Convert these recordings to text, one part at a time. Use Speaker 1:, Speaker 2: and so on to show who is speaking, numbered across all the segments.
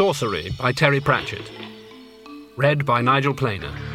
Speaker 1: Sourcery by Terry Pratchett. Read by Nigel Planer.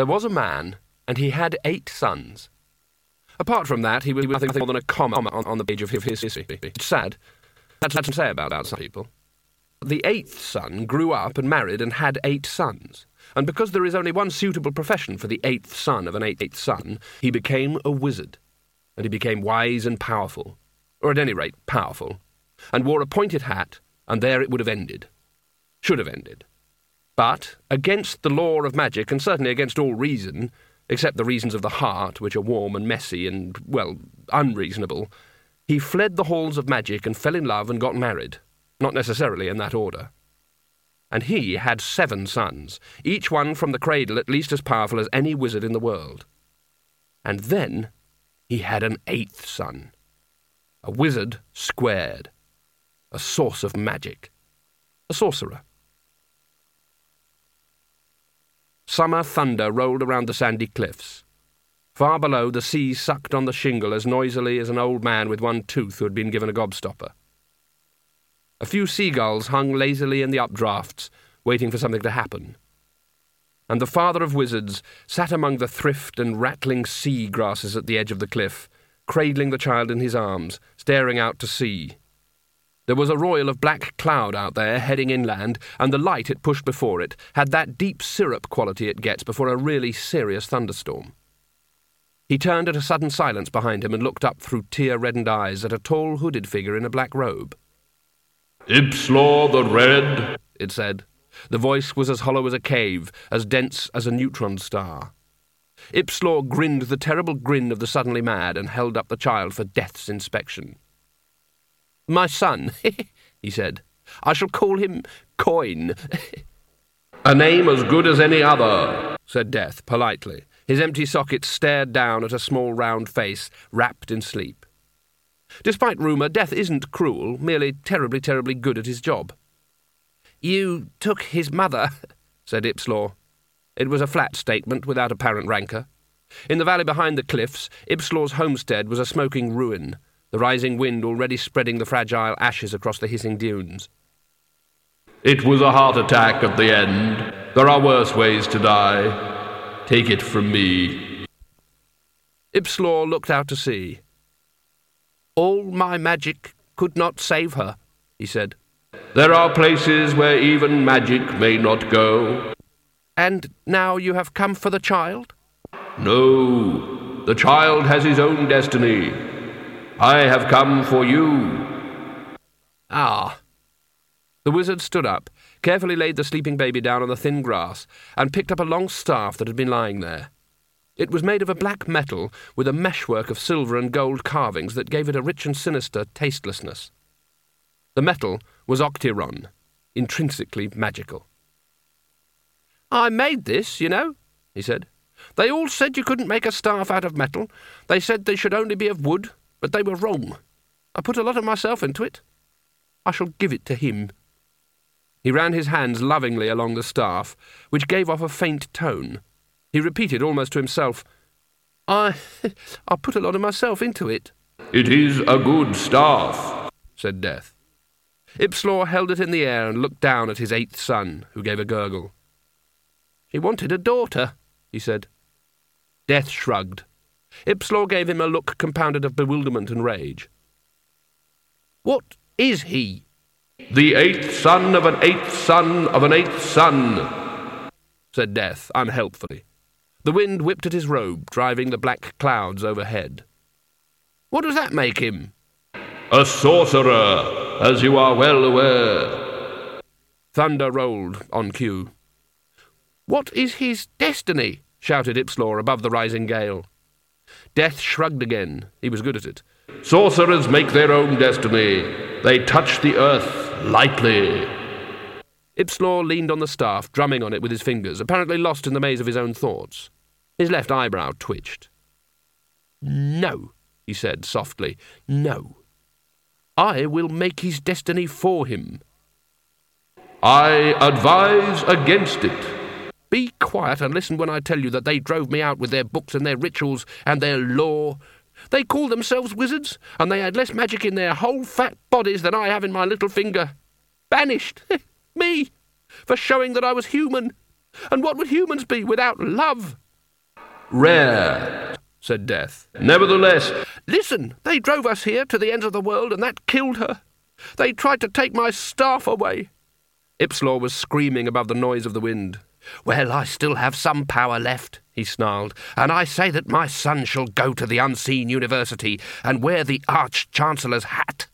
Speaker 2: There was a man, and he had eight sons. Apart from that, he was nothing more than a comma on, on the page of his history. It's sad. That's what to say about some people. The eighth son grew up and married and had eight sons. And because there is only one suitable profession for the eighth son of an eighth son, he became a wizard. And he became wise and powerful, or at any rate, powerful, and wore a pointed hat, and there it would have ended. Should have ended. But, against the law of magic, and certainly against all reason, except the reasons of the heart, which are warm and messy and, well, unreasonable, he fled the halls of magic and fell in love and got married, not necessarily in that order. And he had seven sons, each one from the cradle at least as powerful as any wizard in the world. And then he had an eighth son, a wizard squared, a source of magic, a sourcerer. Summer thunder rolled around the sandy cliffs. Far below, the sea sucked on the shingle as noisily as an old man with one tooth who had been given a gobstopper. A few seagulls hung lazily in the updrafts, waiting for something to happen. And the father of wizards sat among the thrift and rattling sea grasses at the edge of the cliff, cradling the child in his arms, staring out to sea. There was a royal of black cloud out there heading inland, and the light it pushed before it had that deep syrup quality it gets before a really serious thunderstorm. He turned at a sudden silence behind him and looked up through tear reddened eyes at a tall hooded figure in a black robe.
Speaker 3: Ipslore the Red,
Speaker 2: it said. The voice was as hollow as a cave, as dense as a neutron star. Ipslore grinned the terrible grin of the suddenly mad and held up the child for death's inspection. My son, he said. I shall call him Coin.
Speaker 3: a name as good as any other,
Speaker 2: said Death politely. His empty sockets stared down at a small round face wrapped in sleep. Despite rumour, Death isn't cruel, merely terribly, terribly good at his job. You took his mother, said Ipslore. It was a flat statement without apparent rancour. In the valley behind the cliffs, Ipslore's homestead was a smoking ruin the rising wind already spreading the fragile ashes across the hissing dunes.
Speaker 3: It was a heart attack at the end. There are worse ways to die. Take it from me.
Speaker 2: Ipslore looked out to sea. All my magic could not save her, he said.
Speaker 3: There are places where even magic may not go.
Speaker 2: And now you have come for the child?
Speaker 3: No. The child has his own destiny. I have come for you.
Speaker 2: Ah. The wizard stood up, carefully laid the sleeping baby down on the thin grass, and picked up a long staff that had been lying there. It was made of a black metal with a meshwork of silver and gold carvings that gave it a rich and sinister tastelessness. The metal was octiron, intrinsically magical. I made this, you know, he said. They all said you couldn't make a staff out of metal. They said they should only be of wood, but they were wrong. I put a lot of myself into it. I shall give it to him. He ran his hands lovingly along the staff, which gave off a faint tone. He repeated almost to himself, I. I put a lot of myself into it.
Speaker 3: It is a good staff,
Speaker 2: said Death. Ipslore held it in the air and looked down at his eighth son, who gave a gurgle. He wanted a daughter, he said. Death shrugged. Ipslore gave him a look compounded of bewilderment and rage. What is he?
Speaker 3: The eighth son of an eighth son of an eighth son,
Speaker 2: said Death unhelpfully. The wind whipped at his robe, driving the black clouds overhead. What does that make him?
Speaker 3: A sourcerer, as you are well aware.
Speaker 2: Thunder rolled on cue. What is his destiny? shouted Ipslore above the rising gale. Death shrugged again. He was good at it.
Speaker 3: Sourcerers make their own destiny. They touch the earth lightly.
Speaker 2: Ipslore leaned on the staff, drumming on it with his fingers, apparently lost in the maze of his own thoughts. His left eyebrow twitched. No, he said softly. No. I will make his destiny for him.
Speaker 3: I advise against it.
Speaker 2: Be quiet and listen when I tell you that they drove me out with their books and their rituals and their law. They call themselves wizards, and they had less magic in their whole fat bodies than I have in my little finger. Banished. me. For showing that I was human. And what would humans be without love?
Speaker 3: Rare,
Speaker 2: said Death.
Speaker 3: Nevertheless,
Speaker 2: listen, they drove us here to the ends of the world, and that killed her. They tried to take my staff away. Ipslore was screaming above the noise of the wind. Well, I still have some power left, he snarled, and I say that my son shall go to the unseen university and wear the Arch-Chancellor's hat,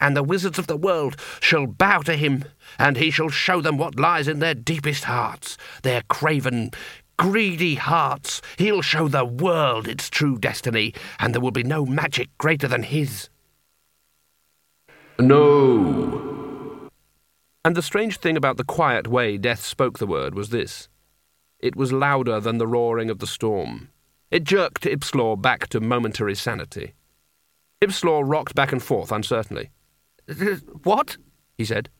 Speaker 2: and the wizards of the world shall bow to him, and he shall show them what lies in their deepest hearts, their craven, greedy hearts. He'll show the world its true destiny, and there will be no magic greater than his.
Speaker 3: No,
Speaker 2: and the strange thing about the quiet way Death spoke the word was this it was louder than the roaring of the storm. It jerked Ipslore back to momentary sanity. Ipslore rocked back and forth uncertainly. What? he said.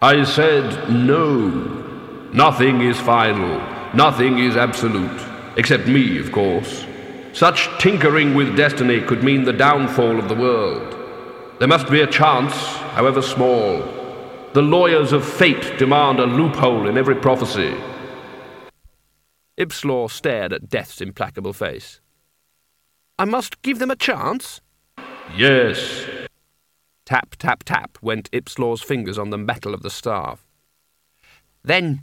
Speaker 3: I said no. Nothing is final. Nothing is absolute. Except me, of course. Such tinkering with destiny could mean the downfall of the world. There must be a chance, however small, the lawyers of fate demand a loophole in every prophecy.
Speaker 2: Ipslore stared at Death's implacable face. I must give them a chance?
Speaker 3: Yes.
Speaker 2: Tap, tap, tap went Ipslore's fingers on the metal of the staff. Then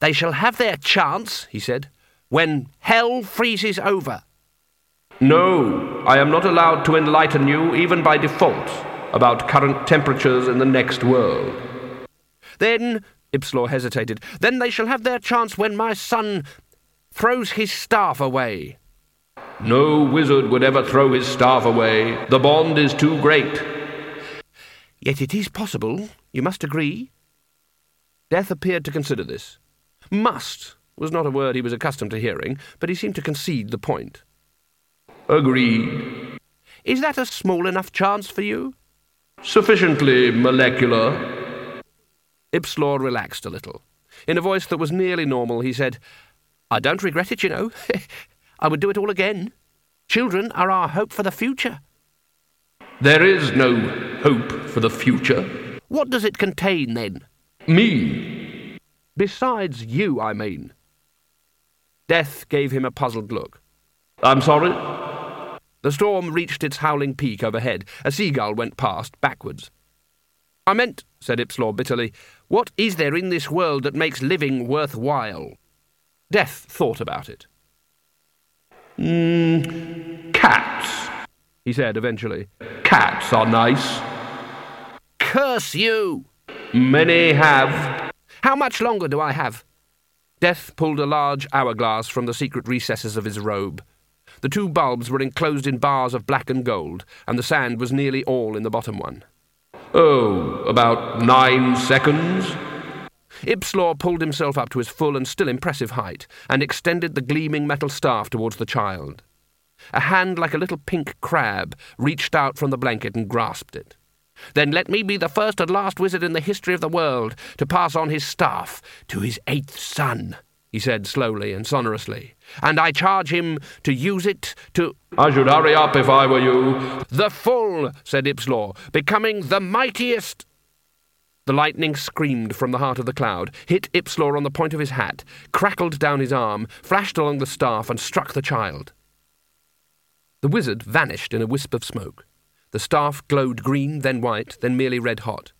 Speaker 2: they shall have their chance, he said, when hell freezes over.
Speaker 3: No, I am not allowed to enlighten you, even by default about current temperatures in the next world.
Speaker 2: Then, Ipslore hesitated, then they shall have their chance when my son throws his staff away.
Speaker 3: No wizard would ever throw his staff away. The bond is too great.
Speaker 2: Yet it is possible, you must agree. Death appeared to consider this. Must was not a word he was accustomed to hearing, but he seemed to concede the point.
Speaker 3: Agreed.
Speaker 2: Is that a small enough chance for you?
Speaker 3: Sufficiently molecular.
Speaker 2: Ipslore relaxed a little. In a voice that was nearly normal, he said, I don't regret it, you know. I would do it all again. Children are our hope for the future.
Speaker 3: There is no hope for the future.
Speaker 2: What does it contain, then?
Speaker 3: Me.
Speaker 2: Besides you, I mean. Death gave him a puzzled look.
Speaker 3: I'm sorry?
Speaker 2: The storm reached its howling peak overhead. A seagull went past, backwards. I meant, said Ipslore bitterly, what is there in this world that makes living worthwhile? Death thought about it.
Speaker 3: Mm, cats,
Speaker 2: he said eventually.
Speaker 3: Cats are nice.
Speaker 2: Curse you!
Speaker 3: Many have.
Speaker 2: How much longer do I have? Death pulled a large hourglass from the secret recesses of his robe. The two bulbs were enclosed in bars of black and gold, and the sand was nearly all in the bottom one.
Speaker 3: Oh, about nine seconds?
Speaker 2: Ipslore pulled himself up to his full and still impressive height, and extended the gleaming metal staff towards the child. A hand like a little pink crab reached out from the blanket and grasped it. Then let me be the first and last wizard in the history of the world to pass on his staff to his eighth son he said slowly and sonorously, and I charge him to use it to.
Speaker 3: I should hurry up if I were you.
Speaker 2: The full, said Ipslore, becoming the mightiest. The lightning screamed from the heart of the cloud, hit Ipslore on the point of his hat, crackled down his arm, flashed along the staff, and struck the child. The wizard vanished in a wisp of smoke. The staff glowed green, then white, then merely red hot.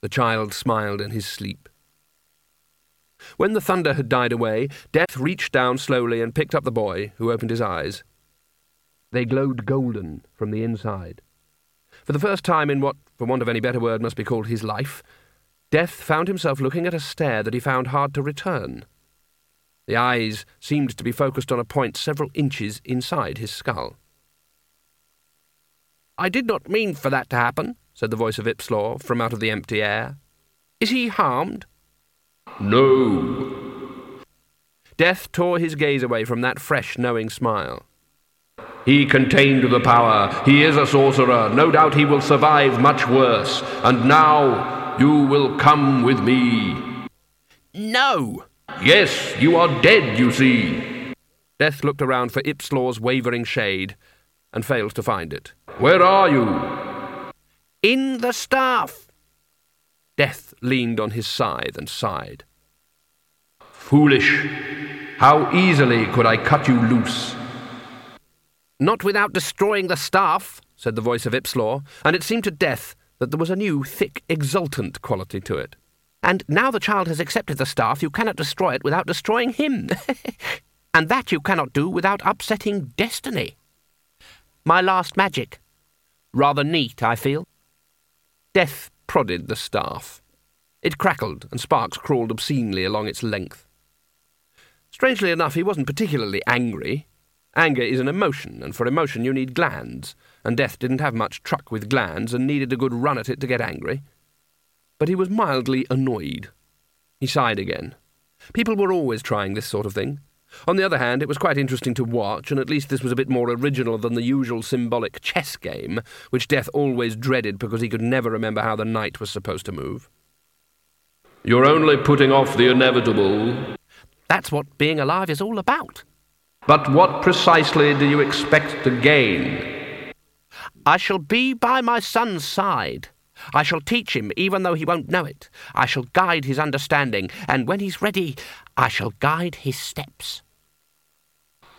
Speaker 2: The child smiled in his sleep. When the thunder had died away, Death reached down slowly and picked up the boy, who opened his eyes. They glowed golden from the inside. For the first time in what, for want of any better word, must be called his life, Death found himself looking at a stare that he found hard to return. The eyes seemed to be focused on a point several inches inside his skull. I did not mean for that to happen, said the voice of Ipslore from out of the empty air. Is he harmed?
Speaker 3: No.
Speaker 2: Death tore his gaze away from that fresh, knowing smile.
Speaker 3: He contained the power. He is a sourcerer. No doubt he will survive much worse. And now you will come with me.
Speaker 2: No!
Speaker 3: Yes, you are dead, you see.
Speaker 2: Death looked around for Ipslore's wavering shade and failed to find it.
Speaker 3: Where are you?
Speaker 2: In the staff! Death leaned on his scythe and sighed.
Speaker 3: Foolish. How easily could I cut you loose?
Speaker 2: Not without destroying the staff, said the voice of Ipslore, and it seemed to Death that there was a new, thick, exultant quality to it. And now the child has accepted the staff, you cannot destroy it without destroying him. and that you cannot do without upsetting destiny. My last magic. Rather neat, I feel. Death prodded the staff. It crackled, and sparks crawled obscenely along its length. Strangely enough, he wasn't particularly angry. Anger is an emotion, and for emotion you need glands, and Death didn't have much truck with glands and needed a good run at it to get angry. But he was mildly annoyed. He sighed again. People were always trying this sort of thing. On the other hand, it was quite interesting to watch, and at least this was a bit more original than the usual symbolic chess game, which Death always dreaded because he could never remember how the knight was supposed to move.
Speaker 3: You're only putting off the inevitable.
Speaker 2: That's what being alive is all about.
Speaker 3: But what precisely do you expect to gain?
Speaker 2: I shall be by my son's side. I shall teach him, even though he won't know it. I shall guide his understanding, and when he's ready, I shall guide his steps.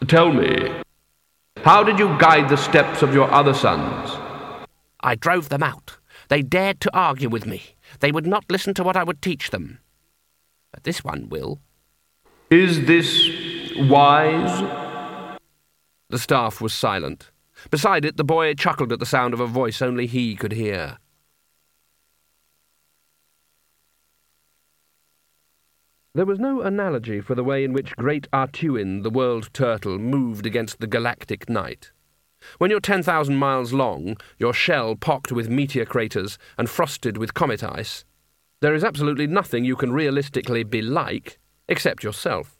Speaker 3: Tell me, how did you guide the steps of your other sons?
Speaker 2: I drove them out. They dared to argue with me. They would not listen to what I would teach them. But this one will.
Speaker 3: Is this wise?
Speaker 2: The staff was silent. Beside it, the boy chuckled at the sound of a voice only he could hear. There was no analogy for the way in which great A'Tuin, the world turtle, moved against the galactic night. When you're 10,000 miles long, your shell pocked with meteor craters and frosted with comet ice, there is absolutely nothing you can realistically be like except yourself.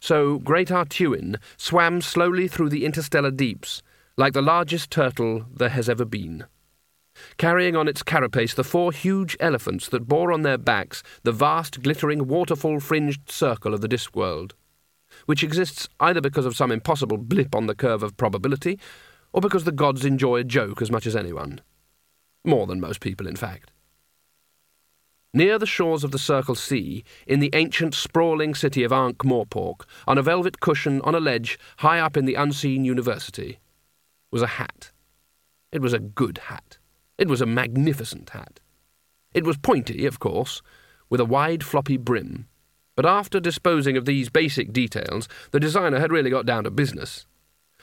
Speaker 2: So Great A'Tuin swam slowly through the interstellar deeps, like the largest turtle there has ever been carrying on its carapace the four huge elephants that bore on their backs the vast, glittering, waterfall fringed circle of the Discworld, which exists either because of some impossible blip on the curve of probability, or because the gods enjoy a joke as much as anyone. More than most people, in fact. Near the shores of the Circle Sea, in the ancient, sprawling city of Ankh Morpork, on a velvet cushion on a ledge high up in the unseen university, was a hat. It was a good hat. It was a magnificent hat. It was pointy, of course, with a wide floppy brim, but after disposing of these basic details, the designer had really got down to business.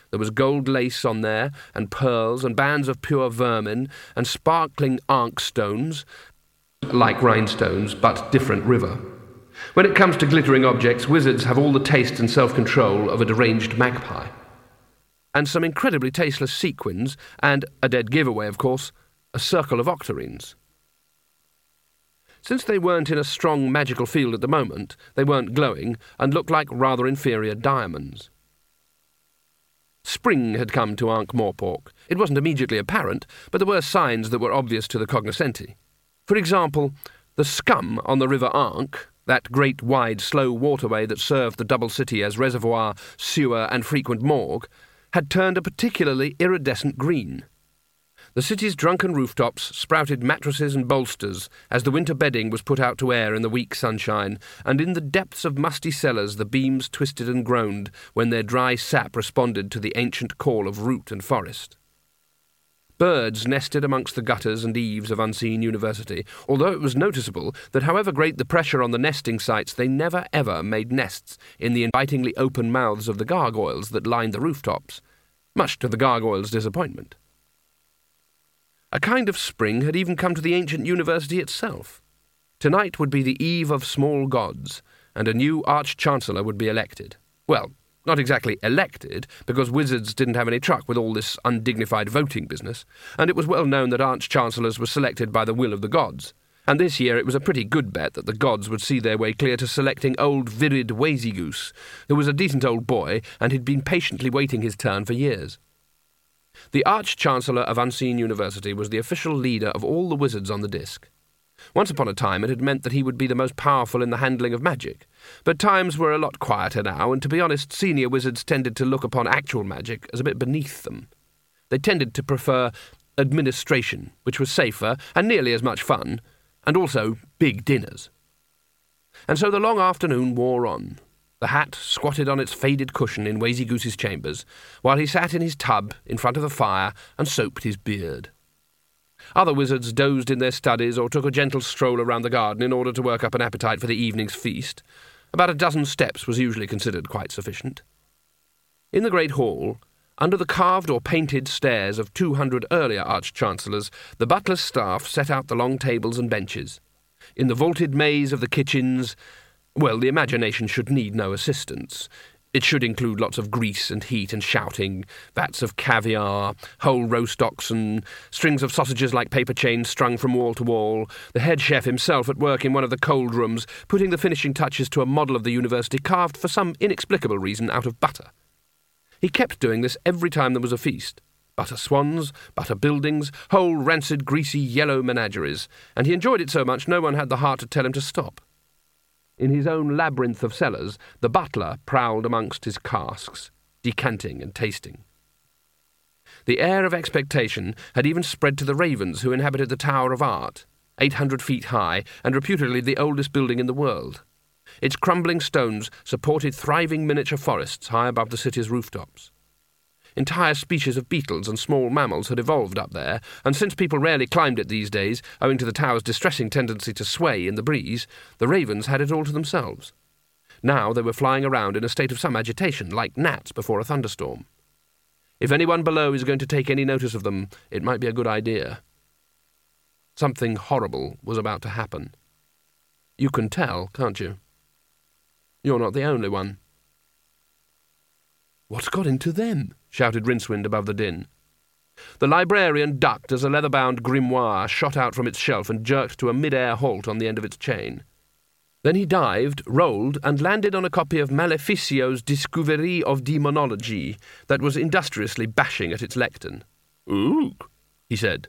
Speaker 2: There was gold lace on there, and pearls, and bands of pure vermin, and sparkling ankh stones, like rhinestones, but different river. When it comes to glittering objects, wizards have all the taste and self control of a deranged magpie. And some incredibly tasteless sequins, and a dead giveaway, of course, a circle of octarines. Since they weren't in a strong magical field at the moment, they weren't glowing and looked like rather inferior diamonds. Spring had come to Ankh Morpork. It wasn't immediately apparent, but there were signs that were obvious to the cognoscenti. For example, the scum on the River Ankh, that great wide slow waterway that served the double city as reservoir, sewer, and frequent morgue, had turned a particularly iridescent green. The city's drunken rooftops sprouted mattresses and bolsters as the winter bedding was put out to air in the weak sunshine, and in the depths of musty cellars the beams twisted and groaned when their dry sap responded to the ancient call of root and forest. Birds nested amongst the gutters and eaves of Unseen University, although it was noticeable that however great the pressure on the nesting sites, they never ever made nests in the invitingly open mouths of the gargoyles that lined the rooftops, much to the gargoyles' disappointment. A kind of spring had even come to the ancient university itself. Tonight would be the eve of small gods, and a new Arch Chancellor would be elected. Well, not exactly elected, because wizards didn't have any truck with all this undignified voting business, and it was well known that Arch Chancellors were selected by the will of the gods. And this year it was a pretty good bet that the gods would see their way clear to selecting old Virrid Wayzygoose, who was a decent old boy and had been patiently waiting his turn for years. The Arch Chancellor of Unseen University was the official leader of all the wizards on the disc. Once upon a time it had meant that he would be the most powerful in the handling of magic, but times were a lot quieter now, and to be honest, senior wizards tended to look upon actual magic as a bit beneath them. They tended to prefer administration, which was safer and nearly as much fun, and also big dinners. And so the long afternoon wore on. The hat squatted on its faded cushion in Wayzygoose's chambers, while he sat in his tub in front of the fire and soaped his beard. Other wizards dozed in their studies or took a gentle stroll around the garden in order to work up an appetite for the evening's feast. About a dozen steps was usually considered quite sufficient. In the great hall, under the carved or painted stairs of two hundred earlier arch chancellors, the butler's staff set out the long tables and benches. In the vaulted maze of the kitchens, well, the imagination should need no assistance. It should include lots of grease and heat and shouting, vats of caviar, whole roast oxen, strings of sausages like paper chains strung from wall to wall, the head chef himself at work in one of the cold rooms, putting the finishing touches to a model of the university carved for some inexplicable reason out of butter. He kept doing this every time there was a feast. Butter swans, butter buildings, whole rancid, greasy, yellow menageries, and he enjoyed it so much no one had the heart to tell him to stop. In his own labyrinth of cellars, the butler prowled amongst his casks, decanting and tasting. The air of expectation had even spread to the ravens who inhabited the Tower of Art, 800 feet high and reputedly the oldest building in the world. Its crumbling stones supported thriving miniature forests high above the city's rooftops. Entire species of beetles and small mammals had evolved up there, and since people rarely climbed it these days, owing to the tower's distressing tendency to sway in the breeze, the ravens had it all to themselves. Now they were flying around in a state of some agitation, like gnats before a thunderstorm. If anyone below is going to take any notice of them, it might be a good idea. Something horrible was about to happen. You can tell, can't you? You're not the only one. What's got into them? Shouted Rincewind above the din. The librarian ducked as a leather-bound grimoire shot out from its shelf and jerked to a mid-air halt on the end of its chain. Then he dived, rolled, and landed on a copy of Maleficio's Discoverie of Demonology that was industriously bashing at its lectern. Ooh, he said.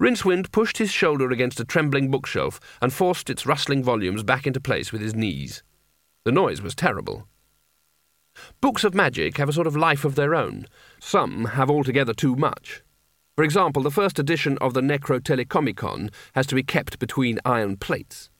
Speaker 2: Rincewind pushed his shoulder against a trembling bookshelf and forced its rustling volumes back into place with his knees. The noise was terrible. Books of magic have a sort of life of their own. Some have altogether too much. For example, the first edition of the Necrotelicomnicon has to be kept between iron plates.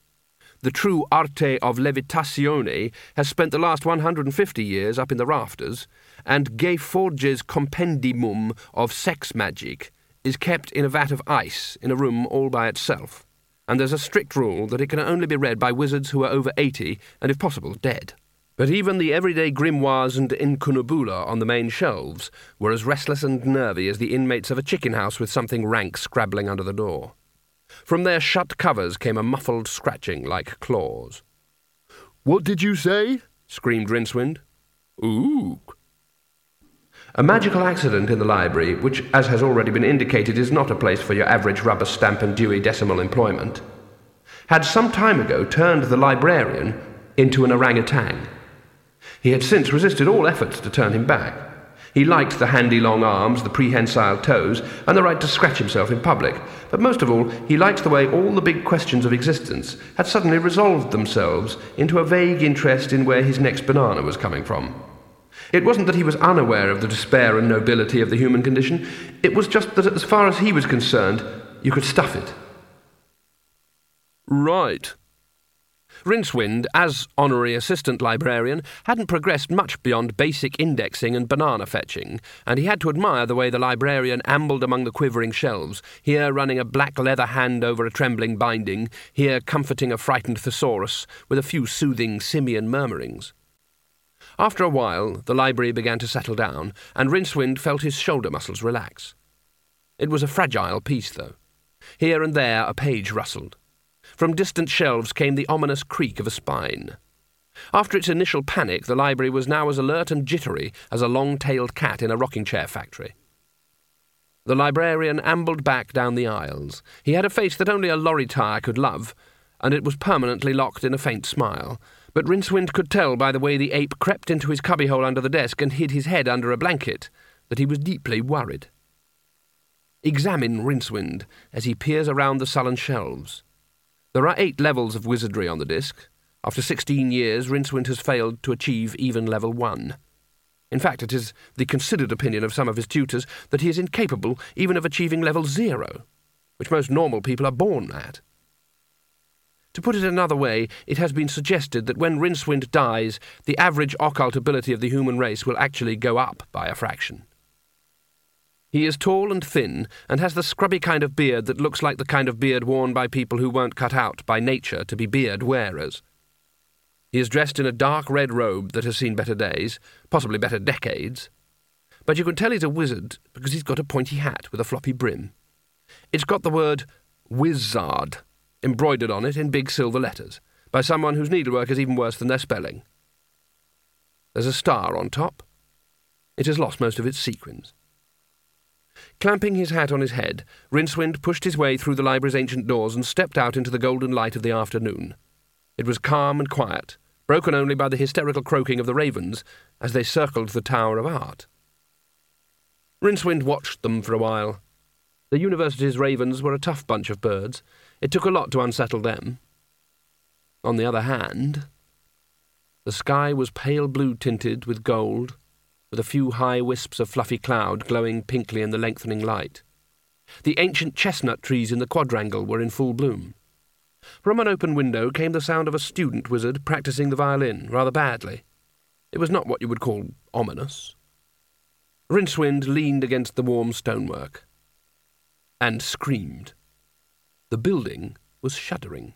Speaker 2: The true arte of levitazione has spent the last 150 years up in the rafters, and Ge Fordge's compendium of sex magic is kept in a vat of ice in a room all by itself. And there's a strict rule that it can only be read by wizards who are over 80 and, if possible, dead. But even the everyday grimoires and incunabula on the main shelves were as restless and nervy as the inmates of a chicken house with something rank scrabbling under the door. From their shut covers came a muffled scratching like claws.
Speaker 4: What did you say? screamed Rincewind.
Speaker 2: Ooh. A magical accident in the library, which, as has already been indicated, is not a place for your average rubber stamp and Dewey Decimal employment, had some time ago turned the librarian into an orangutan. He had since resisted all efforts to turn him back. He liked the handy long arms, the prehensile toes, and the right to scratch himself in public. But most of all, he liked the way all the big questions of existence had suddenly resolved themselves into a vague interest in where his next banana was coming from. It wasn't that he was unaware of the despair and nobility of the human condition, it was just that as far as he was concerned, you could stuff it.
Speaker 4: Right,
Speaker 2: Rincewind, as honorary assistant librarian, hadn't progressed much beyond basic indexing and banana fetching, and he had to admire the way the librarian ambled among the quivering shelves, here running a black leather hand over a trembling binding, here comforting a frightened thesaurus with a few soothing simian murmurings. After a while, the library began to settle down, and Rincewind felt his shoulder muscles relax. It was a fragile piece, though. Here and there a page rustled. From distant shelves came the ominous creak of a spine. After its initial panic, the library was now as alert and jittery as a long tailed cat in a rocking chair factory. The librarian ambled back down the aisles. He had a face that only a lorry tire could love, and it was permanently locked in a faint smile. But Rincewind could tell by the way the ape crept into his cubbyhole under the desk and hid his head under a blanket that he was deeply worried. Examine Rincewind as he peers around the sullen shelves. There are eight levels of wizardry on the disc. After sixteen years, Rincewind has failed to achieve even level one. In fact, it is the considered opinion of some of his tutors that he is incapable even of achieving level zero, which most normal people are born at. To put it another way, it has been suggested that when Rincewind dies, the average occult ability of the human race will actually go up by a fraction. He is tall and thin, and has the scrubby kind of beard that looks like the kind of beard worn by people who weren't cut out by nature to be beard wearers. He is dressed in a dark red robe that has seen better days, possibly better decades. But you can tell he's a wizard because he's got a pointy hat with a floppy brim. It's got the word Wizard embroidered on it in big silver letters by someone whose needlework is even worse than their spelling. There's a star on top. It has lost most of its sequins. Clamping his hat on his head, Rincewind pushed his way through the library's ancient doors and stepped out into the golden light of the afternoon. It was calm and quiet, broken only by the hysterical croaking of the ravens as they circled the Tower of Art. Rincewind watched them for a while. The university's ravens were a tough bunch of birds. It took a lot to unsettle them. On the other hand, the sky was pale blue tinted with gold, with a few high wisps of fluffy cloud glowing pinkly in the lengthening light. The ancient chestnut trees in the quadrangle were in full bloom. From an open window came the sound of a student wizard practicing the violin, rather badly. It was not what you would call ominous. Rincewind leaned against the warm stonework and screamed. The building was shuddering.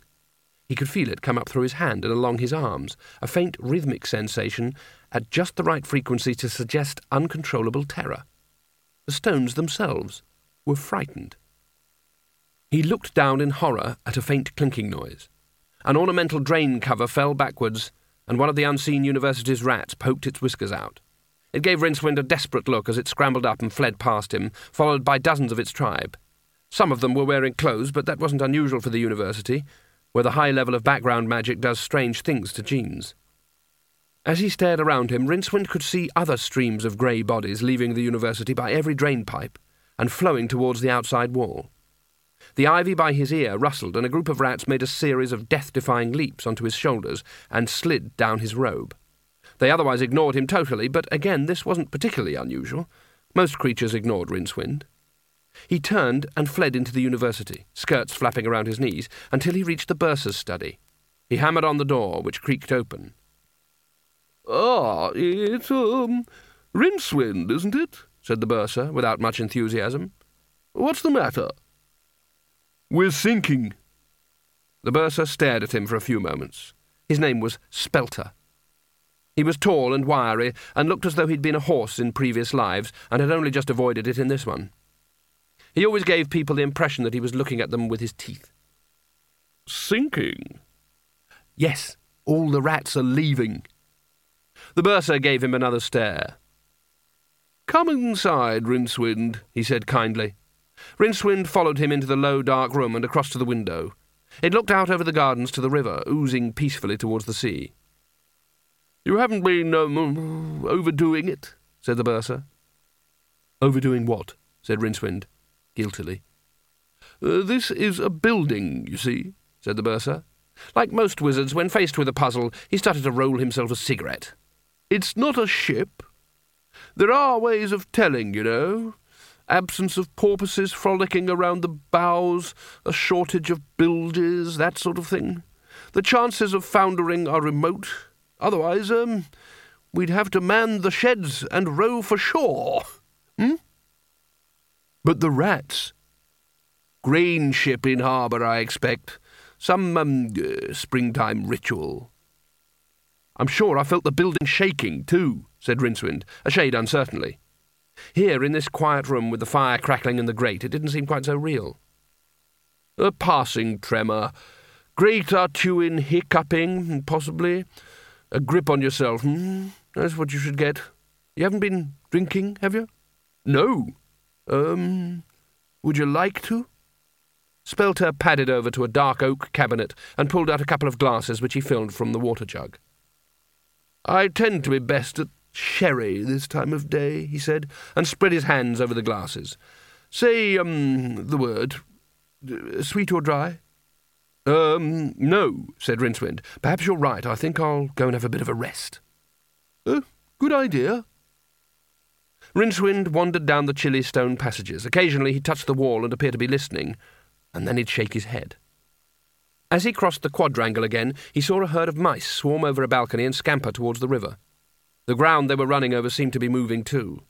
Speaker 2: He could feel it come up through his hand and along his arms, a faint rhythmic sensation at just the right frequency to suggest uncontrollable terror. The stones themselves were frightened. He looked down in horror at a faint clinking noise. An ornamental drain cover fell backwards, and one of the unseen university's rats poked its whiskers out. It gave Rincewind a desperate look as it scrambled up and fled past him, followed by dozens of its tribe. Some of them were wearing clothes, but that wasn't unusual for the university, where the high level of background magic does strange things to genes. As he stared around him, Rincewind could see other streams of grey bodies leaving the university by every drainpipe and flowing towards the outside wall. The ivy by his ear rustled, and a group of rats made a series of death defying leaps onto his shoulders and slid down his robe. They otherwise ignored him totally, but again, this wasn't particularly unusual. Most creatures ignored Rincewind. He turned and fled into the university, skirts flapping around his knees, until he reached the bursar's study. He hammered on the door, which creaked open.
Speaker 4: Ah, it's, um, Rincewind, isn't it? said the bursar, without much enthusiasm. What's the matter?
Speaker 3: We're sinking.
Speaker 2: The bursar stared at him for a few moments. His name was Spelter. He was tall and wiry, and looked as though he'd been a horse in previous lives, and had only just avoided it in this one. He always gave people the impression that he was looking at them with his teeth.
Speaker 3: Sinking?
Speaker 2: Yes, all the rats are leaving. The bursar gave him another stare.
Speaker 4: Come inside, Rincewind, he said kindly.
Speaker 2: Rincewind followed him into the low, dark room and across to the window. It looked out over the gardens to the river, oozing peacefully towards the sea.
Speaker 4: You haven't been um, overdoing it, said the bursar.
Speaker 2: Overdoing what? said Rincewind, guiltily.
Speaker 4: Uh, this is a building, you see, said the bursar.
Speaker 2: Like most wizards, when faced with a puzzle, he started to roll himself a cigarette.
Speaker 4: It's not a ship. There are ways of telling, you know absence of porpoises frolicking around the bows, a shortage of bilges, that sort of thing. The chances of foundering are remote. Otherwise, um, we'd have to man the sheds and row for shore. Hmm?
Speaker 2: But the rats.
Speaker 4: Grain ship in harbour, I expect. Some um, uh, springtime ritual.
Speaker 2: I'm sure I felt the building shaking, too, said Rincewind, a shade uncertainly. Here, in this quiet room with the fire crackling in the grate, it didn't seem quite so real.
Speaker 4: A passing tremor. Great A'Tuin hiccuping, possibly. A grip on yourself. Hmm? That's what you should get. You haven't been drinking, have you?
Speaker 2: No.
Speaker 4: Um, would you like to?
Speaker 2: Spelter padded over to a dark oak cabinet and pulled out a couple of glasses which he filled from the water jug.
Speaker 4: I tend to be best at sherry this time of day, he said, and spread his hands over the glasses. Say, um, the word. Sweet or dry?
Speaker 2: Um, no, said Rincewind. Perhaps you're right. I think I'll go and have a bit of a rest.
Speaker 4: Uh, good idea.
Speaker 2: Rincewind wandered down the chilly stone passages. Occasionally he touched the wall and appeared to be listening, and then he'd shake his head. As he crossed the quadrangle again, he saw a herd of mice swarm over a balcony and scamper towards the river. The ground they were running over seemed to be moving too.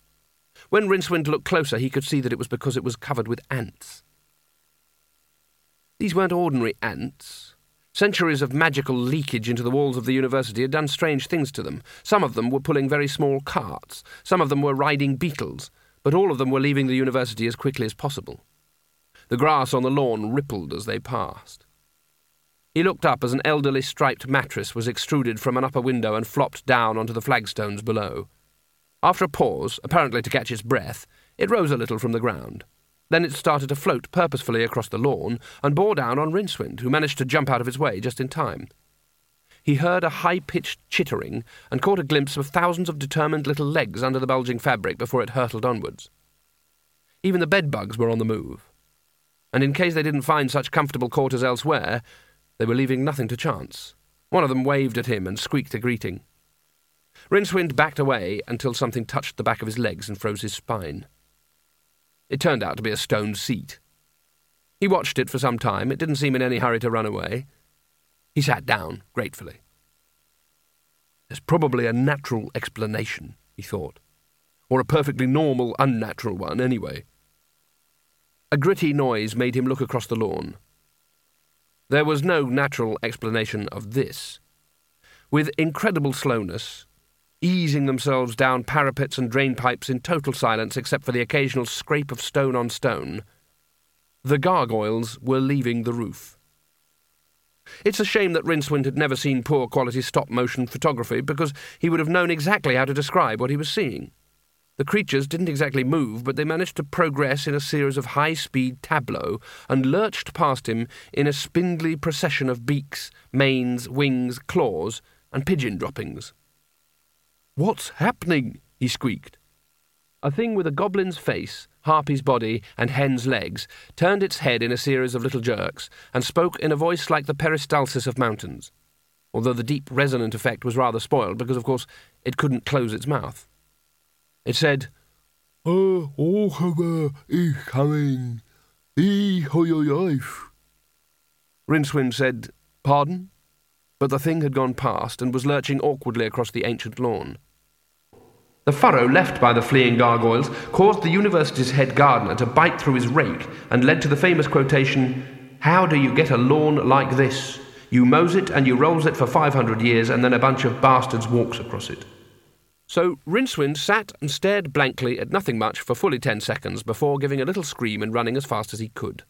Speaker 2: When Rincewind looked closer, he could see that it was because it was covered with ants. These weren't ordinary ants. Centuries of magical leakage into the walls of the university had done strange things to them. Some of them were pulling very small carts, some of them were riding beetles, but all of them were leaving the university as quickly as possible. The grass on the lawn rippled as they passed. He looked up as an elderly striped mattress was extruded from an upper window and flopped down onto the flagstones below. After a pause, apparently to catch its breath, it rose a little from the ground. Then it started to float purposefully across the lawn and bore down on Rincewind, who managed to jump out of its way just in time. He heard a high pitched chittering and caught a glimpse of thousands of determined little legs under the bulging fabric before it hurtled onwards. Even the bedbugs were on the move, and in case they didn't find such comfortable quarters elsewhere, they were leaving nothing to chance. One of them waved at him and squeaked a greeting. Rincewind backed away until something touched the back of his legs and froze his spine. It turned out to be a stone seat. He watched it for some time. It didn't seem in any hurry to run away. He sat down, gratefully. There's probably a natural explanation, he thought. Or a perfectly normal, unnatural one, anyway. A gritty noise made him look across the lawn. There was no natural explanation of this. With incredible slowness, easing themselves down parapets and drainpipes in total silence except for the occasional scrape of stone on stone, the gargoyles were leaving the roof. It's a shame that Rincewind had never seen poor quality stop motion photography because he would have known exactly how to describe what he was seeing. The creatures didn't exactly move, but they managed to progress in a series of high speed tableaux and lurched past him in a spindly procession of beaks, manes, wings, claws, and pigeon droppings. What's happening? he squeaked. A thing with a goblin's face, harpy's body, and hen's legs turned its head in a series of little jerks and spoke in a voice like the peristalsis of mountains, although the deep resonant effect was rather spoiled because, of course, it couldn't close its mouth. It said,
Speaker 4: Oh, oh, is coming. E life.
Speaker 2: Rincewind said, Pardon? But the thing had gone past and was lurching awkwardly across the ancient lawn. The furrow left by the fleeing gargoyles caused the university's head gardener to bite through his rake and led to the famous quotation How do you get a lawn like this? You mows it and you rolls it for 500 years, and then a bunch of bastards walks across it. So Rincewind sat and stared blankly at nothing much for fully ten seconds before giving a little scream and running as fast as he could.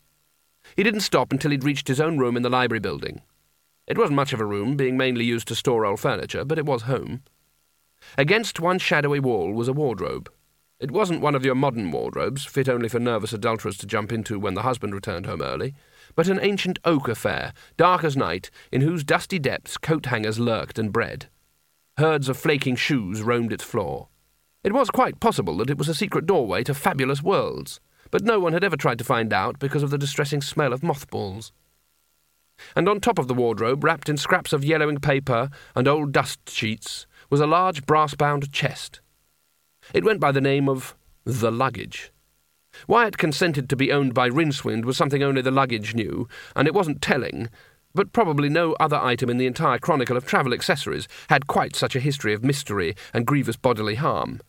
Speaker 2: He didn't stop until he'd reached his own room in the library building. It wasn't much of a room, being mainly used to store old furniture, but it was home. Against one shadowy wall was a wardrobe. It wasn't one of your modern wardrobes, fit only for nervous adulterers to jump into when the husband returned home early, but an ancient oak affair, dark as night, in whose dusty depths coat hangers lurked and bred. Herds of flaking shoes roamed its floor. It was quite possible that it was a secret doorway to fabulous worlds, but no one had ever tried to find out because of the distressing smell of mothballs. And on top of the wardrobe, wrapped in scraps of yellowing paper and old dust sheets, was a large brass bound chest. It went by the name of the luggage. Why it consented to be owned by Rincewind was something only the luggage knew, and it wasn't telling, but probably no other item in the entire chronicle of travel accessories had quite such a history of mystery and grievous bodily harm.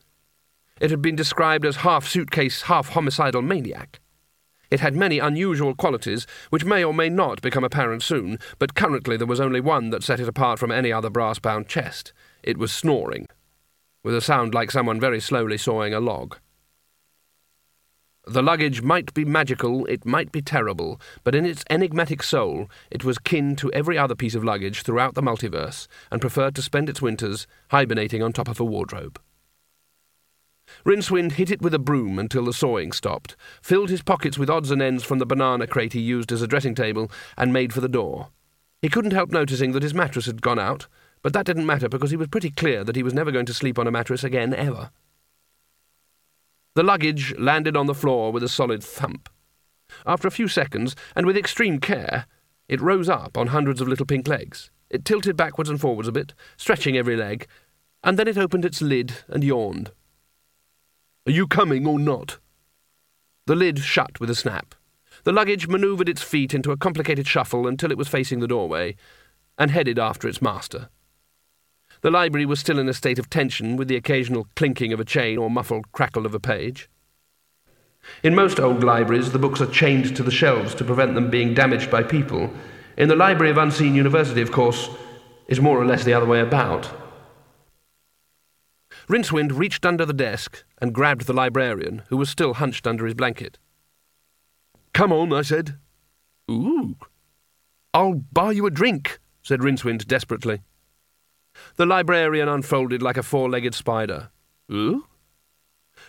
Speaker 2: It had been described as half suitcase, half homicidal maniac. It had many unusual qualities, which may or may not become apparent soon, but currently there was only one that set it apart from any other brass bound chest. It was snoring, with a sound like someone very slowly sawing a log. The luggage might be magical, it might be terrible, but in its enigmatic soul, it was kin to every other piece of luggage throughout the multiverse, and preferred to spend its winters hibernating on top of a wardrobe. Rincewind hit it with a broom until the sawing stopped, filled his pockets with odds and ends from the banana crate he used as a dressing table, and made for the door. He couldn't help noticing that his mattress had gone out, but that didn't matter because he was pretty clear that he was never going to sleep on a mattress again, ever. The luggage landed on the floor with a solid thump. After a few seconds, and with extreme care, it rose up on hundreds of little pink legs. It tilted backwards and forwards a bit, stretching every leg, and then it opened its lid and yawned. Are you coming or not? The lid shut with a snap. The luggage manoeuvred its feet into a complicated shuffle until it was facing the doorway, and headed after its master. The library was still in a state of tension, with the occasional clinking of a chain or muffled crackle of a page. In most old libraries, the books are chained to the shelves to prevent them being damaged by people. In the Library of Unseen University, of course, is more or less the other way about. Rincewind reached under the desk and grabbed the librarian, who was still hunched under his blanket. Come on, I said. Ooh. I'll buy you a drink, said Rincewind desperately. The librarian unfolded like a four legged spider. Ooh?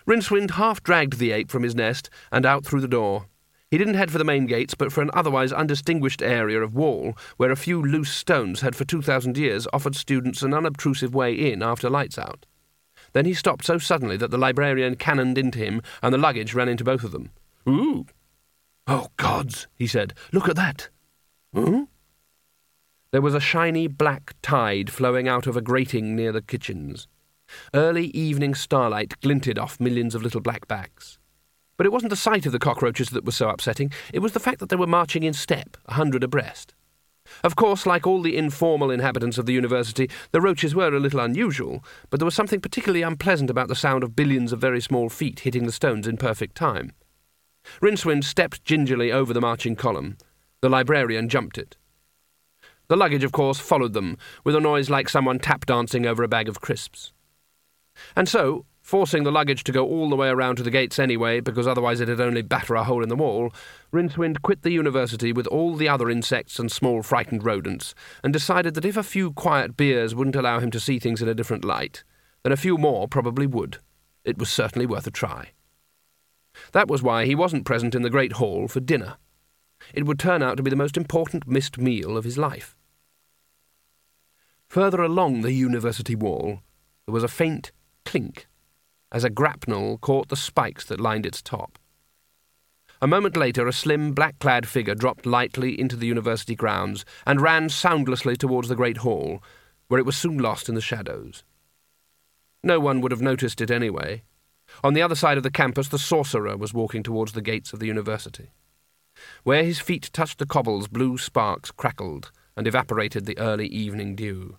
Speaker 2: Rincewind half dragged the ape from his nest and out through the door. He didn't head for the main gates, but for an otherwise undistinguished area of wall where a few loose stones had for two thousand years offered students an unobtrusive way in after lights out. Then he stopped so suddenly that the librarian cannoned into him, and the luggage ran into both of them. Ooh! Oh, gods, he said. Look at that. Hmm? There was a shiny black tide flowing out of a grating near the kitchens. Early evening starlight glinted off millions of little black backs. But it wasn't the sight of the cockroaches that was so upsetting, it was the fact that they were marching in step, a hundred abreast. Of course, like all the informal inhabitants of the university, the roaches were a little unusual, but there was something particularly unpleasant about the sound of billions of very small feet hitting the stones in perfect time. Rincewind stepped gingerly over the marching column. The librarian jumped it. The luggage, of course, followed them, with a noise like someone tap dancing over a bag of crisps. And so, forcing the luggage to go all the way around to the gates anyway, because otherwise it'd only batter a hole in the wall, Rincewind quit the university with all the other insects and small frightened rodents, and decided that if a few quiet beers wouldn't allow him to see things in a different light, then a few more probably would. It was certainly worth a try. That was why he wasn't present in the Great Hall for dinner. It would turn out to be the most important missed meal of his life. Further along the university wall, there was a faint clink as a grapnel caught the spikes that lined its top. A moment later, a slim, black clad figure dropped lightly into the university grounds and ran soundlessly towards the great hall, where it was soon lost in the shadows. No one would have noticed it anyway. On the other side of the campus, the sourcerer was walking towards the gates of the university. Where his feet touched the cobbles, blue sparks crackled, and evaporated the early evening dew.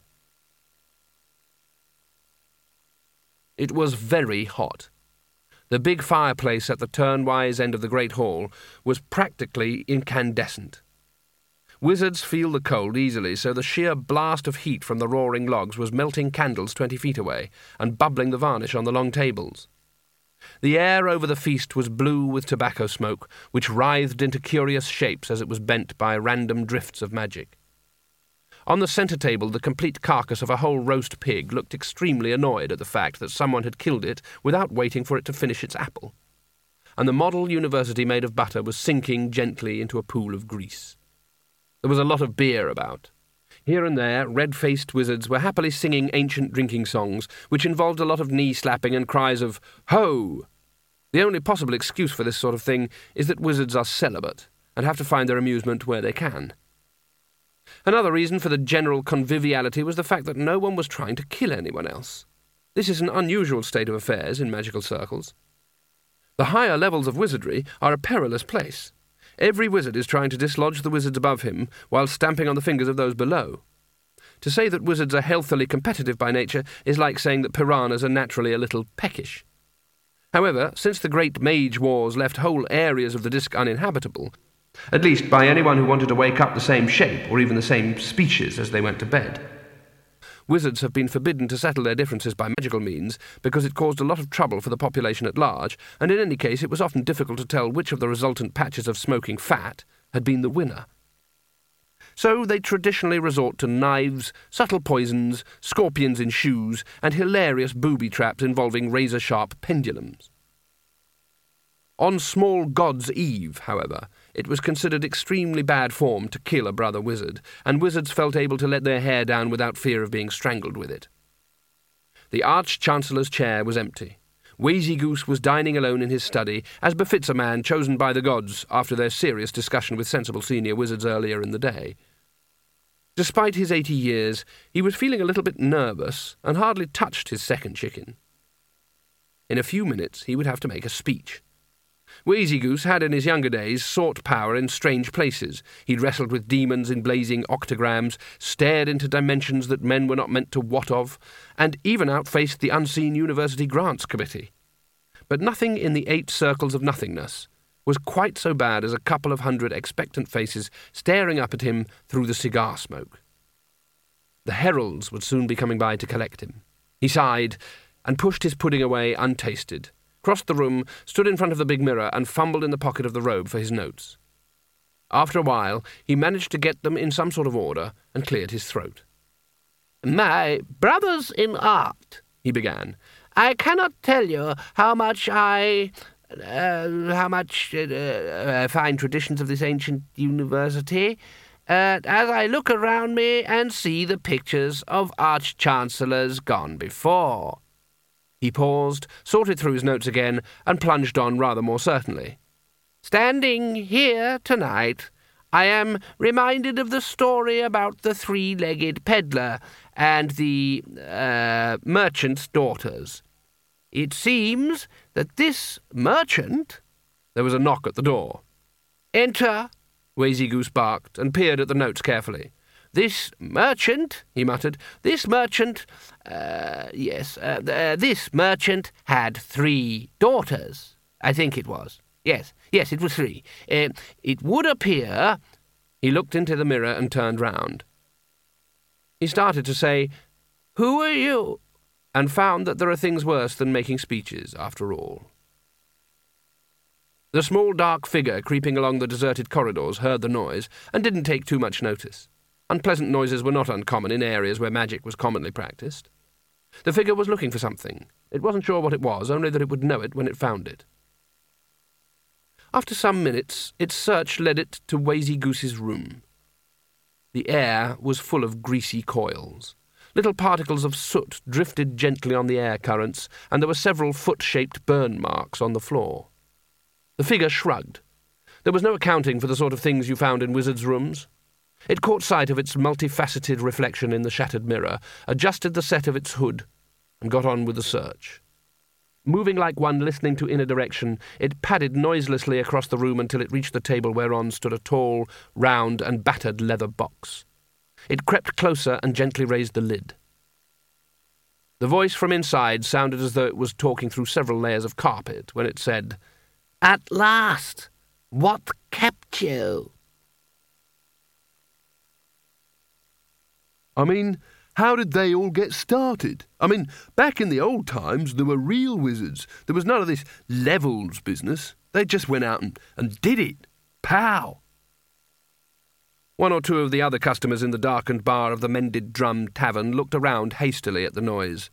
Speaker 2: It was very hot. The big fireplace at the turnwise end of the great hall was practically incandescent. Wizards feel the cold easily, so the sheer blast of heat from the roaring logs was melting candles twenty feet away and bubbling the varnish on the long tables. The air over the feast was blue with tobacco smoke, which writhed into curious shapes as it was bent by random drifts of magic. On the centre table, the complete carcass of a whole roast pig looked extremely annoyed at the fact that someone had killed it without waiting for it to finish its apple. And the model university made of butter was sinking gently into a pool of grease. There was a lot of beer about. Here and there, red faced wizards were happily singing ancient drinking songs, which involved a lot of knee slapping and cries of Ho! The only possible excuse for this sort of thing is that wizards are celibate and have to find their amusement where they can. Another reason for the general conviviality was the fact that no one was trying to kill anyone else. This is an unusual state of affairs in magical circles. The higher levels of wizardry are a perilous place. Every wizard is trying to dislodge the wizards above him while stamping on the fingers of those below. To say that wizards are healthily competitive by nature is like saying that piranhas are naturally a little peckish. However, since the great mage wars left whole areas of the disk uninhabitable, at least by anyone who wanted to wake up the same shape or even the same species as they went to bed. Wizards have been forbidden to settle their differences by magical means because it caused a lot of trouble for the population at large, and in any case it was often difficult to tell which of the resultant patches of smoking fat had been the winner. So they traditionally resort to knives, subtle poisons, scorpions in shoes, and hilarious booby traps involving razor sharp pendulums. On Small God's Eve, however, it was considered extremely bad form to kill a brother wizard, and wizards felt able to let their hair down without fear of being strangled with it. The Arch Chancellor's chair was empty. Wayzygoose was dining alone in his study, as befits a man chosen by the gods after their serious discussion with sensible senior wizards earlier in the day. Despite his eighty years, he was feeling a little bit nervous and hardly touched his second chicken. In a few minutes, he would have to make a speech. Wayzygoose had in his younger days sought power in strange places. He'd wrestled with demons in blazing octograms, stared into dimensions that men were not meant to wot of, and even outfaced the unseen University Grants Committee. But nothing in the eight circles of nothingness was quite so bad as a couple of hundred expectant faces staring up at him through the cigar smoke. The heralds would soon be coming by to collect him. He sighed and pushed his pudding away untasted crossed the room, stood in front of the big mirror, and fumbled in the pocket of the robe for his notes. After a while, he managed to get them in some sort of order and cleared his throat.
Speaker 5: My brothers in art, he began, I cannot tell you how much I. Uh, how much uh, uh, find traditions of this ancient university. Uh, as I look around me and see the pictures of arch chancellors gone before.
Speaker 2: He paused, sorted through his notes again, and plunged on rather more certainly.
Speaker 5: Standing here tonight, I am reminded of the story about the three legged peddler and the uh, merchant's daughters. It seems that this merchant.
Speaker 2: There was a knock at the door.
Speaker 5: Enter,
Speaker 2: Wayzygoose barked and peered at the notes carefully.
Speaker 5: This merchant, he muttered, this merchant, uh, yes, uh, uh, this merchant had three daughters, I think it was. Yes, yes, it was three. Uh, it would appear.
Speaker 2: He looked into the mirror and turned round. He started to say, Who are you? and found that there are things worse than making speeches, after all. The small dark figure creeping along the deserted corridors heard the noise and didn't take too much notice. Unpleasant noises were not uncommon in areas where magic was commonly practiced. The figure was looking for something. It wasn't sure what it was, only that it would know it when it found it. After some minutes, its search led it to Wayzygoose's room. The air was full of greasy coils. Little particles of soot drifted gently on the air currents, and there were several foot shaped burn marks on the floor. The figure shrugged. There was no accounting for the sort of things you found in wizards' rooms. It caught sight of its multifaceted reflection in the shattered mirror, adjusted the set of its hood, and got on with the search. Moving like one listening to inner direction, it padded noiselessly across the room until it reached the table whereon stood a tall, round, and battered leather box. It crept closer and gently raised the lid. The voice from inside sounded as though it was talking through several layers of carpet when it said,
Speaker 5: At last! What kept you?
Speaker 4: I mean, how did they all get started? I mean, back in the old times, there were real wizards. There was none of this levels business. They just went out and, and did it. Pow!
Speaker 2: One or two of the other customers in the darkened bar of the Mended Drum Tavern looked around hastily at the noise.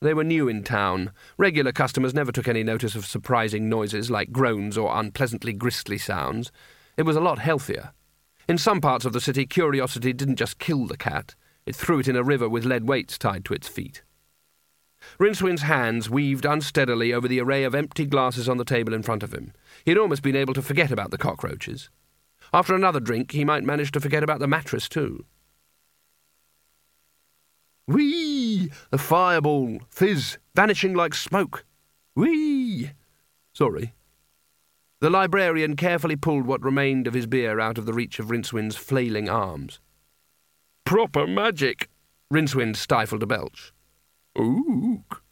Speaker 2: They were new in town. Regular customers never took any notice of surprising noises like groans or unpleasantly gristly sounds. It was a lot healthier. In some parts of the city, curiosity didn't just kill the cat, it threw it in a river with lead weights tied to its feet. Rincewind's hands weaved unsteadily over the array of empty glasses on the table in front of him. He had almost been able to forget about the cockroaches. After another drink, he might manage to forget about the mattress, too.
Speaker 4: Whee! The fireball! Fizz! Vanishing like smoke! Whee! Sorry.
Speaker 2: The librarian carefully pulled what remained of his beer out of the reach of Rincewind's flailing arms.
Speaker 3: Proper magic.
Speaker 2: Rincewind stifled a belch.
Speaker 3: Ook.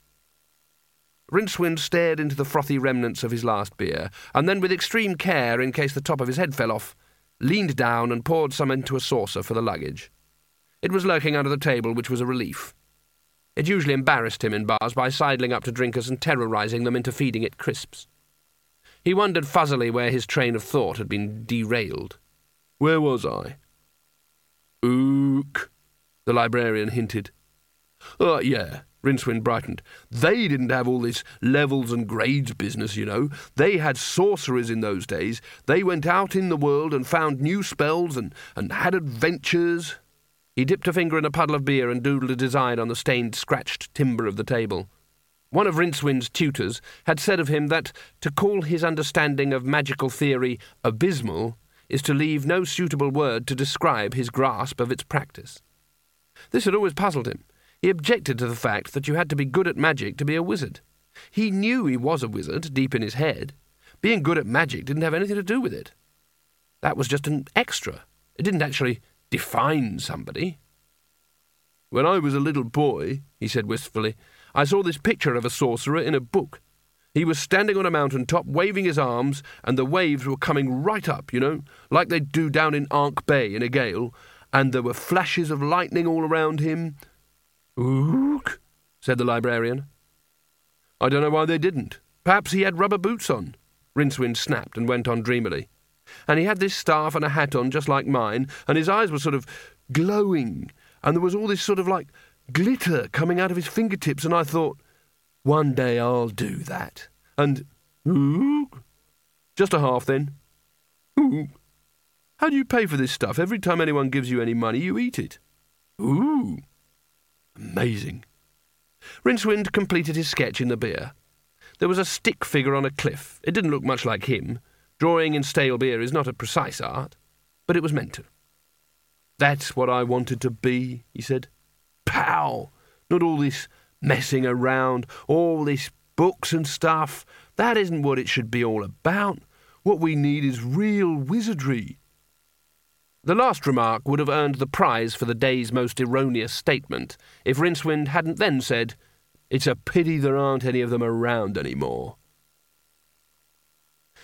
Speaker 2: Rincewind stared into the frothy remnants of his last beer, and then, with extreme care in case the top of his head fell off, leaned down and poured some into a saucer for the luggage. It was lurking under the table, which was a relief. It usually embarrassed him in bars by sidling up to drinkers and terrorizing them into feeding it crisps. He wondered fuzzily where his train of thought had been derailed. Where was I? Ook, the librarian hinted. Oh, yeah, Rincewind brightened. They didn't have all this levels and grades business, you know. They had sourcerers in those days. They went out in the world and found new spells and, and had adventures. He dipped a finger in a puddle of beer and doodled a design on the stained, scratched timber of the table. One of Rincewind's tutors had said of him that to call his understanding of magical theory abysmal is to leave no suitable word to describe his grasp of its practice. This had always puzzled him. He objected to the fact that you had to be good at magic to be a wizard. He knew he was a wizard deep in his head. Being good at magic didn't have anything to do with it. That was just an extra. It didn't actually define somebody. When I was a little boy, he said wistfully, I saw this picture of a sourcerer in a book. He was standing on a mountain top, waving his arms, and the waves were coming right up, you know, like they do down in Ankh Bay in a gale, and there were flashes of lightning all around him. Ook, said the librarian. I don't know why they didn't. Perhaps he had rubber boots on. Rincewind snapped and went on dreamily and he had this staff and a hat on just like mine, and his eyes were sort of glowing, and there was all this sort of like glitter coming out of his fingertips, and I thought, one day I'll do that. And, just a half then. How do you pay for this stuff? Every time anyone gives you any money, you eat it. Ooh, amazing. Rincewind completed his sketch in the beer. There was a stick figure on a cliff. It didn't look much like him, Drawing in stale beer is not a precise art, but it was meant to. That's what I wanted to be, he said. Pow! Not all this messing around, all this books and stuff. That isn't what it should be all about. What we need is real wizardry. The last remark would have earned the prize for the day's most erroneous statement if Rincewind hadn't then said, It's a pity there aren't any of them around any more.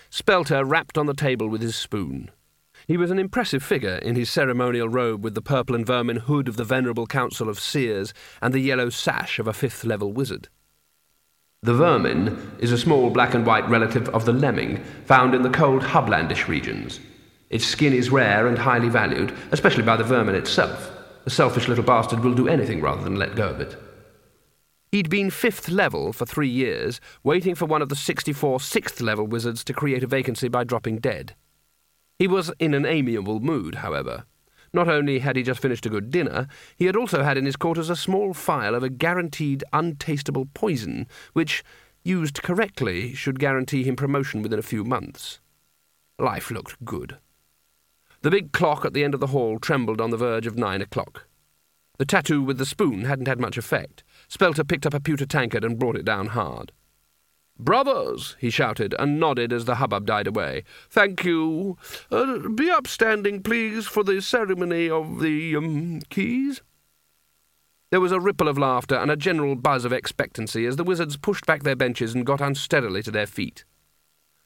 Speaker 2: Spelter rapped on the table with his spoon. He was an impressive figure in his ceremonial robe with the purple and vermine hood of the Venerable Council of Seers and the yellow sash of a fifth level wizard.
Speaker 3: The vermine is a small black and white relative of the lemming found in the cold Hublandish regions. Its skin is rare and highly valued, especially by the vermine itself. The selfish little bastard will do anything rather than let go of it.
Speaker 2: He'd been fifth level for three years, waiting for one of the 64 sixth level wizards to create a vacancy by dropping dead. He was in an amiable mood, however. Not only had he just finished a good dinner, he had also had in his quarters a small phial of a guaranteed untastable poison, which, used correctly, should guarantee him promotion within a few months. Life looked good. The big clock at the end of the hall trembled on the verge of nine o'clock. The tattoo with the spoon hadn't had much effect. Spelter picked up a pewter tankard and brought it down hard. Brothers, he shouted, and nodded as the hubbub died away. Thank you. Uh, be upstanding, please, for the ceremony of the um, keys. There was a ripple of laughter and a general buzz of expectancy as the wizards pushed back their benches and got unsteadily to their feet.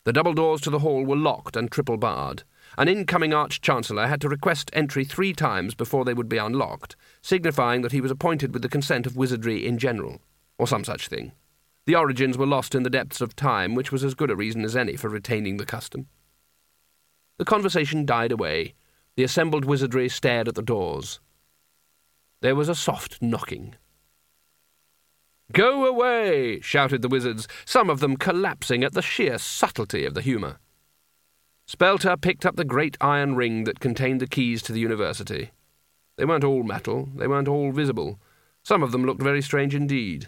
Speaker 2: The double doors to the hall were locked and triple barred. An incoming Arch Chancellor had to request entry three times before they would be unlocked, signifying that he was appointed with the consent of wizardry in general, or some such thing. The origins were lost in the depths of time, which was as good a reason as any for retaining the custom. The conversation died away. The assembled wizardry stared at the doors. There was a soft knocking. Go away! shouted the wizards, some of them collapsing at the sheer subtlety of the humour. Spelter picked up the great iron ring that contained the keys to the university. They weren't all metal, they weren't all visible. Some of them looked very strange indeed.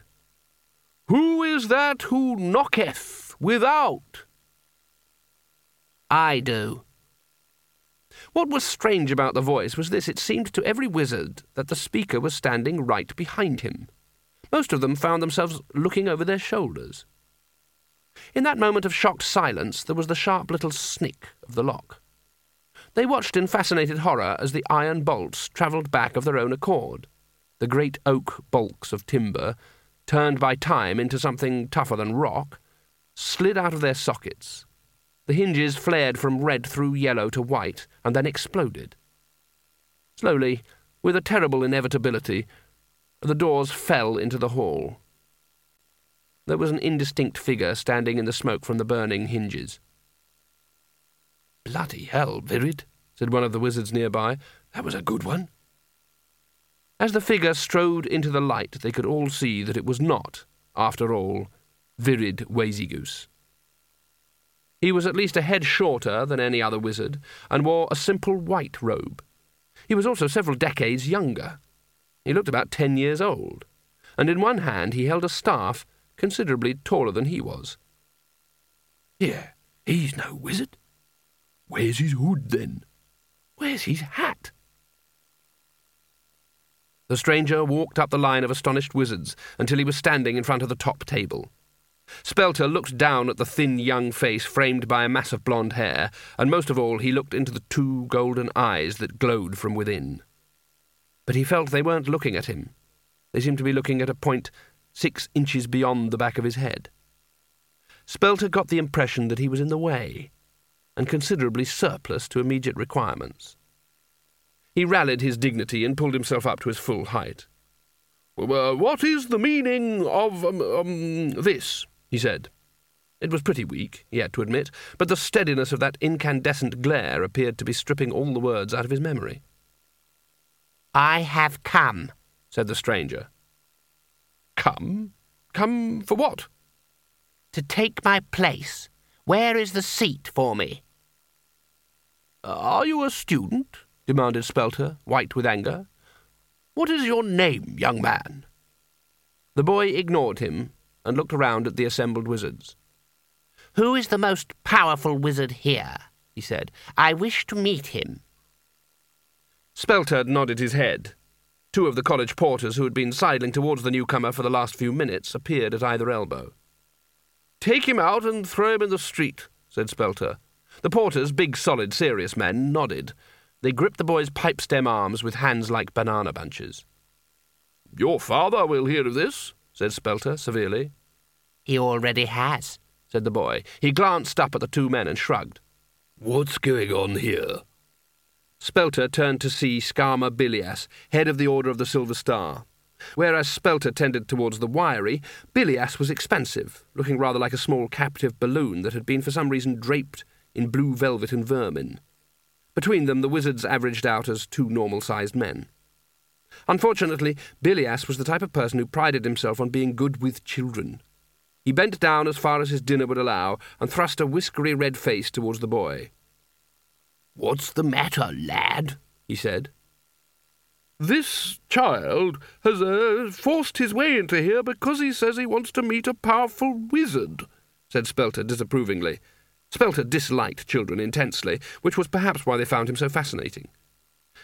Speaker 2: Who is that who knocketh without? I do. What was strange about the voice was this it seemed to every wizard that the speaker was standing right behind him. Most of them found themselves looking over their shoulders. In that moment of shocked silence, there was the sharp little snick of the lock. They watched in fascinated horror as the iron bolts travelled back of their own accord. The great oak bulks of timber, turned by time into something tougher than rock, slid out of their sockets. The hinges flared from red through yellow to white and then exploded. Slowly, With a terrible inevitability, the doors fell into the hall. There was an indistinct figure standing in the smoke from the burning hinges.
Speaker 5: Bloody hell, Virrid, said one of the wizards nearby. That was a good one.
Speaker 2: As the figure strode into the light, they could all see that it was not, after all, Virrid Wayzygoose. He was at least a head shorter than any other wizard, and wore a simple white robe. He was also several decades younger. He looked about ten years old, and in one hand he held a staff considerably taller than he was.
Speaker 5: Here, he's no wizard. Where's his hood, then? Where's his hat?
Speaker 2: The stranger walked up the line of astonished wizards until he was standing in front of the top table. Spelter looked down at the thin young face framed by a mass of blonde hair, and most of all he looked into the two golden eyes that glowed from within. But he felt they weren't looking at him. They seemed to be looking at a point six inches beyond the back of his head. Spelter got the impression that he was in the way, and considerably surplus to immediate requirements. He rallied his dignity and pulled himself up to his full height.
Speaker 4: Well, what is the meaning of um, um, this? he said.
Speaker 2: It was pretty weak, he had to admit, but the steadiness of that incandescent glare appeared to be stripping all the words out of his memory.
Speaker 5: I have come, said the stranger.
Speaker 4: Come? Come for what?
Speaker 5: To take my place. Where is the seat for me?
Speaker 4: Are you a student? Demanded Spelter, white with anger. What is your name, young man?
Speaker 2: The boy ignored him and looked around at the assembled wizards.
Speaker 5: Who is the most powerful wizard here? he said. I wish to meet him.
Speaker 2: Spelter nodded his head. Two of the college porters who had been sidling towards the newcomer for the last few minutes appeared at either elbow.
Speaker 4: Take him out and throw him in the street, said Spelter.
Speaker 2: The porters, big, solid, serious men, nodded. They gripped the boy's pipe stem arms with hands like banana bunches.
Speaker 4: Your father will hear of this, said Spelter severely.
Speaker 5: He already has,
Speaker 2: said the boy. He glanced up at the two men and shrugged.
Speaker 4: What's going on here?
Speaker 2: Spelter turned to see Skarmer Billias, head of the Order of the Silver Star. Whereas Spelter tended towards the wiry, Billias was expansive, looking rather like a small captive balloon that had been for some reason draped in blue velvet and vermine. Between them, the wizards averaged out as two normal sized men. Unfortunately, Billias was the type of person who prided himself on being good with children. He bent down as far as his dinner would allow and thrust a whiskery red face towards the boy.
Speaker 5: What's the matter, lad? he said.
Speaker 4: This child has uh, forced his way into here because he says he wants to meet a powerful wizard, said Spelter disapprovingly.
Speaker 2: Spelter disliked children intensely, which was perhaps why they found him so fascinating.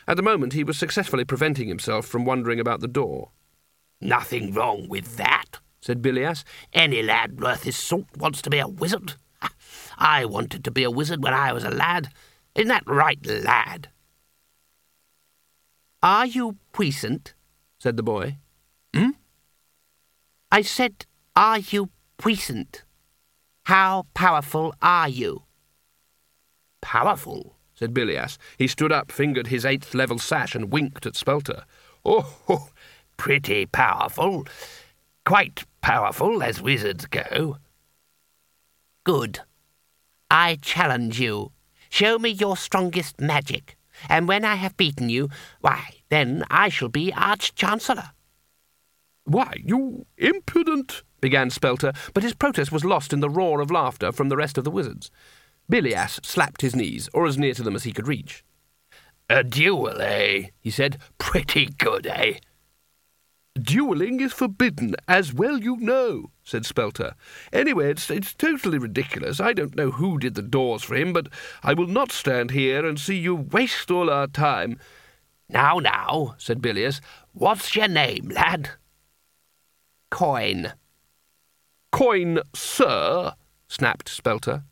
Speaker 2: At the moment, he was successfully preventing himself from wandering about the door.
Speaker 5: Nothing wrong with that, said Billias. Any lad worth his salt wants to be a wizard. I wanted to be a wizard when I was a lad. Isn't that right, lad? Are you puissant? said the boy.
Speaker 2: Hmm?
Speaker 5: I said, are you puissant? How powerful are you?
Speaker 2: Powerful? said Billias. He stood up, fingered his eighth level sash, and winked at Spelter.
Speaker 5: Oh, oh, pretty powerful. Quite powerful, as wizards go. Good. I challenge you. Show me your strongest magic, and when I have beaten you, why, then I shall be Arch-Chancellor.
Speaker 4: Why, you impudent,
Speaker 2: began Spelter, but his protest was lost in the roar of laughter from the rest of the wizards. Billias slapped his knees, or as near to them as he could reach.
Speaker 5: A duel, eh? he said. Pretty good, eh?
Speaker 4: Duelling is forbidden, as well you know, said Spelter. Anyway, it's, it's totally ridiculous. I don't know who did the doors for him, but I will not stand here and see you waste all our time.
Speaker 5: Now, now, said Billias, what's your name, lad? Coin.
Speaker 4: Coin, sir, snapped Spelter.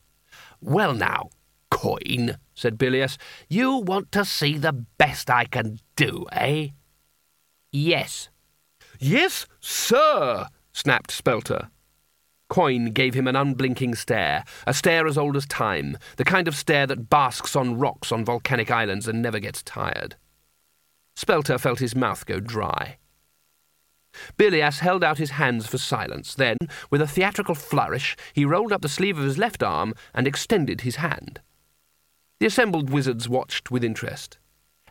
Speaker 5: Well, now, Coin, said Billias, you want to see the best I can do, eh? Yes.
Speaker 4: Yes, sir, snapped Spelter.
Speaker 2: Coin gave him an unblinking stare, a stare as old as time, the kind of stare that basks on rocks on volcanic islands and never gets tired. Spelter felt his mouth go dry. Billias held out his hands for silence. Then, with a theatrical flourish, he rolled up the sleeve of his left arm and extended his hand. The assembled wizards watched with interest.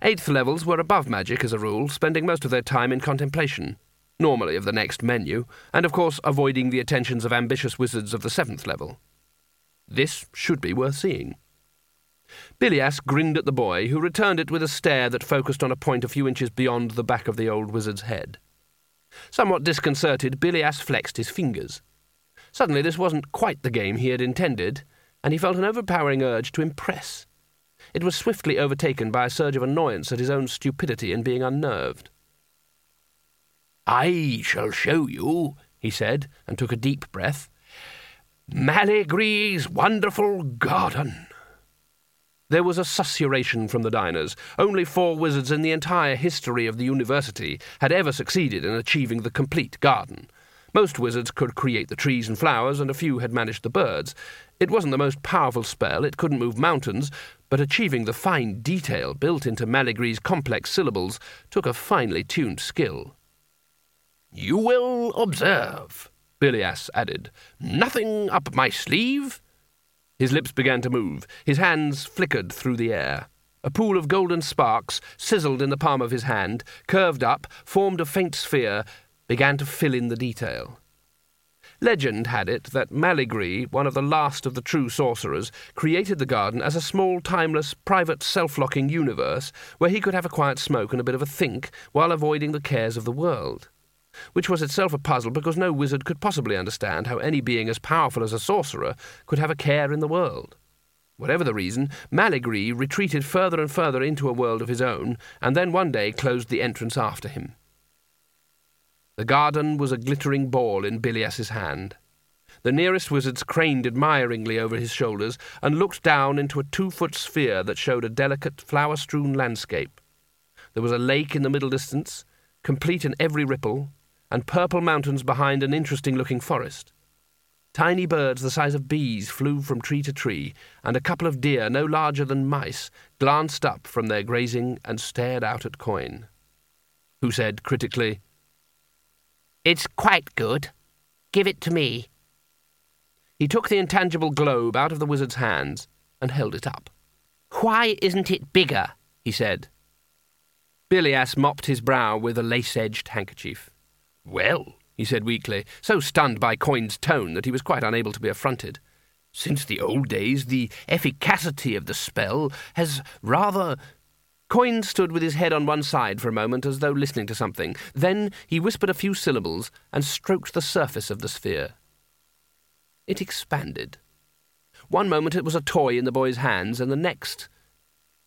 Speaker 2: Eighth levels were above magic as a rule, spending most of their time in contemplation, normally of the next menu, and of course avoiding the attentions of ambitious wizards of the seventh level. This should be worth seeing. Billias grinned at the boy, who returned it with a stare that focused on a point a few inches beyond the back of the old wizard's head. Somewhat disconcerted, Billias flexed his fingers. Suddenly, this wasn't quite the game he had intended, and he felt an overpowering urge to impress. It was swiftly overtaken by a surge of annoyance at his own stupidity in being unnerved. I shall show you, he said, and took a deep breath. Maligree's wonderful garden. There was a susurration from the diners. Only four wizards in the entire history of the university had ever succeeded in achieving the complete garden. Most wizards could create the trees and flowers, and a few had managed the birds. It wasn't the most powerful spell, it couldn't move mountains, but achieving the fine detail built into Maligree's complex syllables took a finely tuned skill. You will observe, Billias added, nothing up my sleeve, his lips began to move. His hands flickered through the air. A pool of golden sparks sizzled in the palm of his hand, curved up, formed a faint sphere, began to fill in the detail. Legend had it that Maligree, one of the last of the true sourcerers, created the garden as a small, timeless, private, self-locking universe where he could have a quiet smoke and a bit of a think while avoiding the cares of the world which was itself a puzzle because no wizard could possibly understand how any being as powerful as a sourcerer could have a care in the world. Whatever the reason, Maligree retreated further and further into a world of his own, and then one day closed the entrance after him. The garden was a glittering ball in Billias's hand. The nearest wizards craned admiringly over his shoulders and looked down into a two-foot sphere that showed a delicate, flower-strewn landscape. There was a lake in the middle distance, complete in every ripple, and purple mountains behind an interesting looking forest. Tiny birds the size of bees flew from tree to tree, and a couple of deer no larger than mice glanced up from their grazing and stared out at Coin, who said critically, It's quite good. Give it to me. He took the intangible globe out of the wizard's hands and held it up. Why isn't it bigger? he said. Billias mopped his brow with a lace edged handkerchief. Well, he said weakly, so stunned by Coin's tone that he was quite unable to be affronted. Since the old days, the efficacy of the spell has rather. Coin stood with his head on one side for a moment as though listening to something. Then he whispered a few syllables and stroked the surface of the sphere. It expanded. One moment it was a toy in the boy's hands, and the next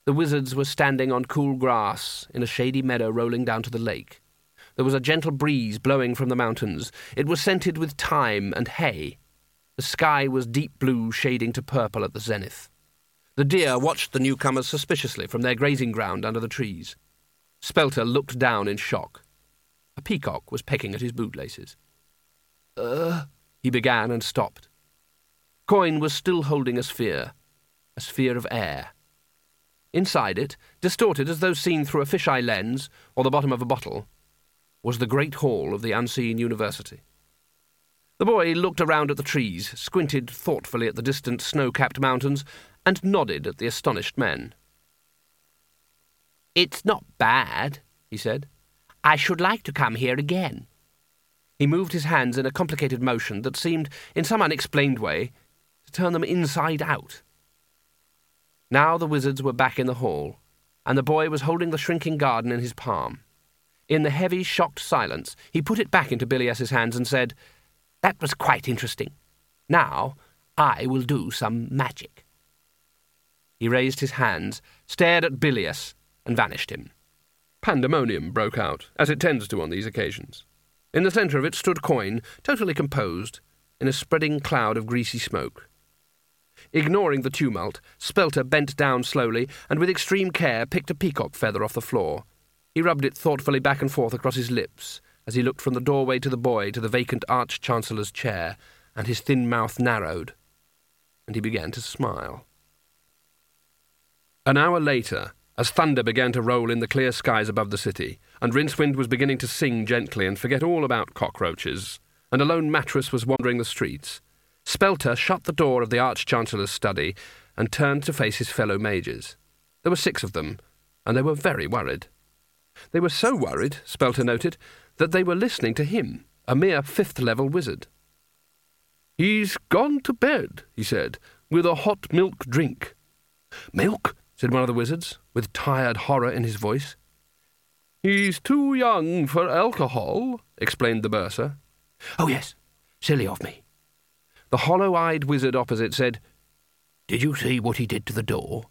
Speaker 2: the wizards were standing on cool grass in a shady meadow rolling down to the lake. There was a gentle breeze blowing from the mountains. It was scented with thyme and hay. The sky was deep blue, shading to purple at the zenith. The deer watched the newcomers suspiciously from their grazing ground under the trees. Spelter looked down in shock. A peacock was pecking at his bootlaces. Uh, he began and stopped. Coin was still holding a sphere, a sphere of air. Inside it, distorted as though seen through a fisheye lens or the bottom of a bottle, was the great hall of the unseen university. The boy looked around at the trees, squinted thoughtfully at the distant snow capped mountains, and nodded at the astonished men. It's not bad, he said. I should like to come here again. He moved his hands in a complicated motion that seemed, in some unexplained way, to turn them inside out. Now the wizards were back in the hall, and the boy was holding the shrinking garden in his palm. In the heavy, shocked silence, he put it back into Billias's hands and said, That was quite interesting. Now I will do some magic. He raised his hands, stared at Billias, and vanished him. Pandemonium broke out, as it tends to on these occasions. In the centre of it stood Coin, totally composed, in a spreading cloud of greasy smoke. Ignoring the tumult, Spelter bent down slowly and with extreme care picked a peacock feather off the floor he rubbed it thoughtfully back and forth across his lips as he looked from the doorway to the boy to the vacant Arch Chancellor's chair, and his thin mouth narrowed, and he began to smile. An hour later,
Speaker 6: as thunder began to roll in the clear skies above the city, and Rincewind was beginning to sing gently and forget all about cockroaches, and a lone mattress was wandering the streets, Spelter shut the door of the Arch-Chancellor's study and turned to face his fellow mages. There were six of them, and they were very worried. They were so worried, Spelter noted, that they were listening to him, a mere fifth-level wizard.
Speaker 2: He's gone to bed, he said, with a hot milk drink.
Speaker 6: Milk? said one of the wizards, with tired horror in his voice.
Speaker 2: He's too young for alcohol, explained the bursar.
Speaker 7: Oh, yes. Silly of me.
Speaker 6: The hollow-eyed wizard opposite said,
Speaker 7: Did you see what he did to the door?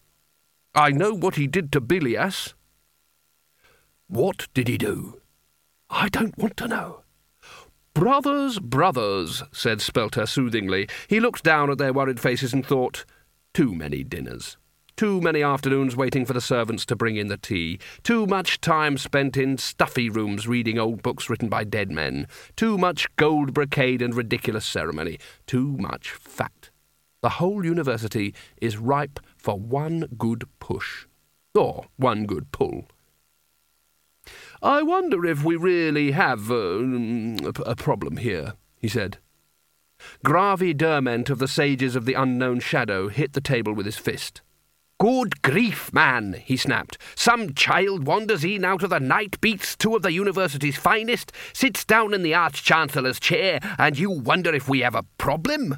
Speaker 2: I know what he did to Billias.
Speaker 7: What did he do?
Speaker 2: I don't want to know. Brothers, brothers, said Spelter soothingly. He looked down at their worried faces and thought, too many dinners. Too many afternoons waiting for the servants to bring in the tea. Too much time spent in stuffy rooms reading old books written by dead men. Too much gold brocade and ridiculous ceremony. Too much fat. The whole university is ripe for one good push. Or one good pull. I wonder if we really have uh, a problem here, he said. Gravie Dermont of the Sages of the Unknown Shadow hit the table with his fist.
Speaker 7: Good grief, man, he snapped. Some child wanders in out of the night, beats two of the university's finest, sits down in the Arch-Chancellor's chair, and you wonder if we have a problem?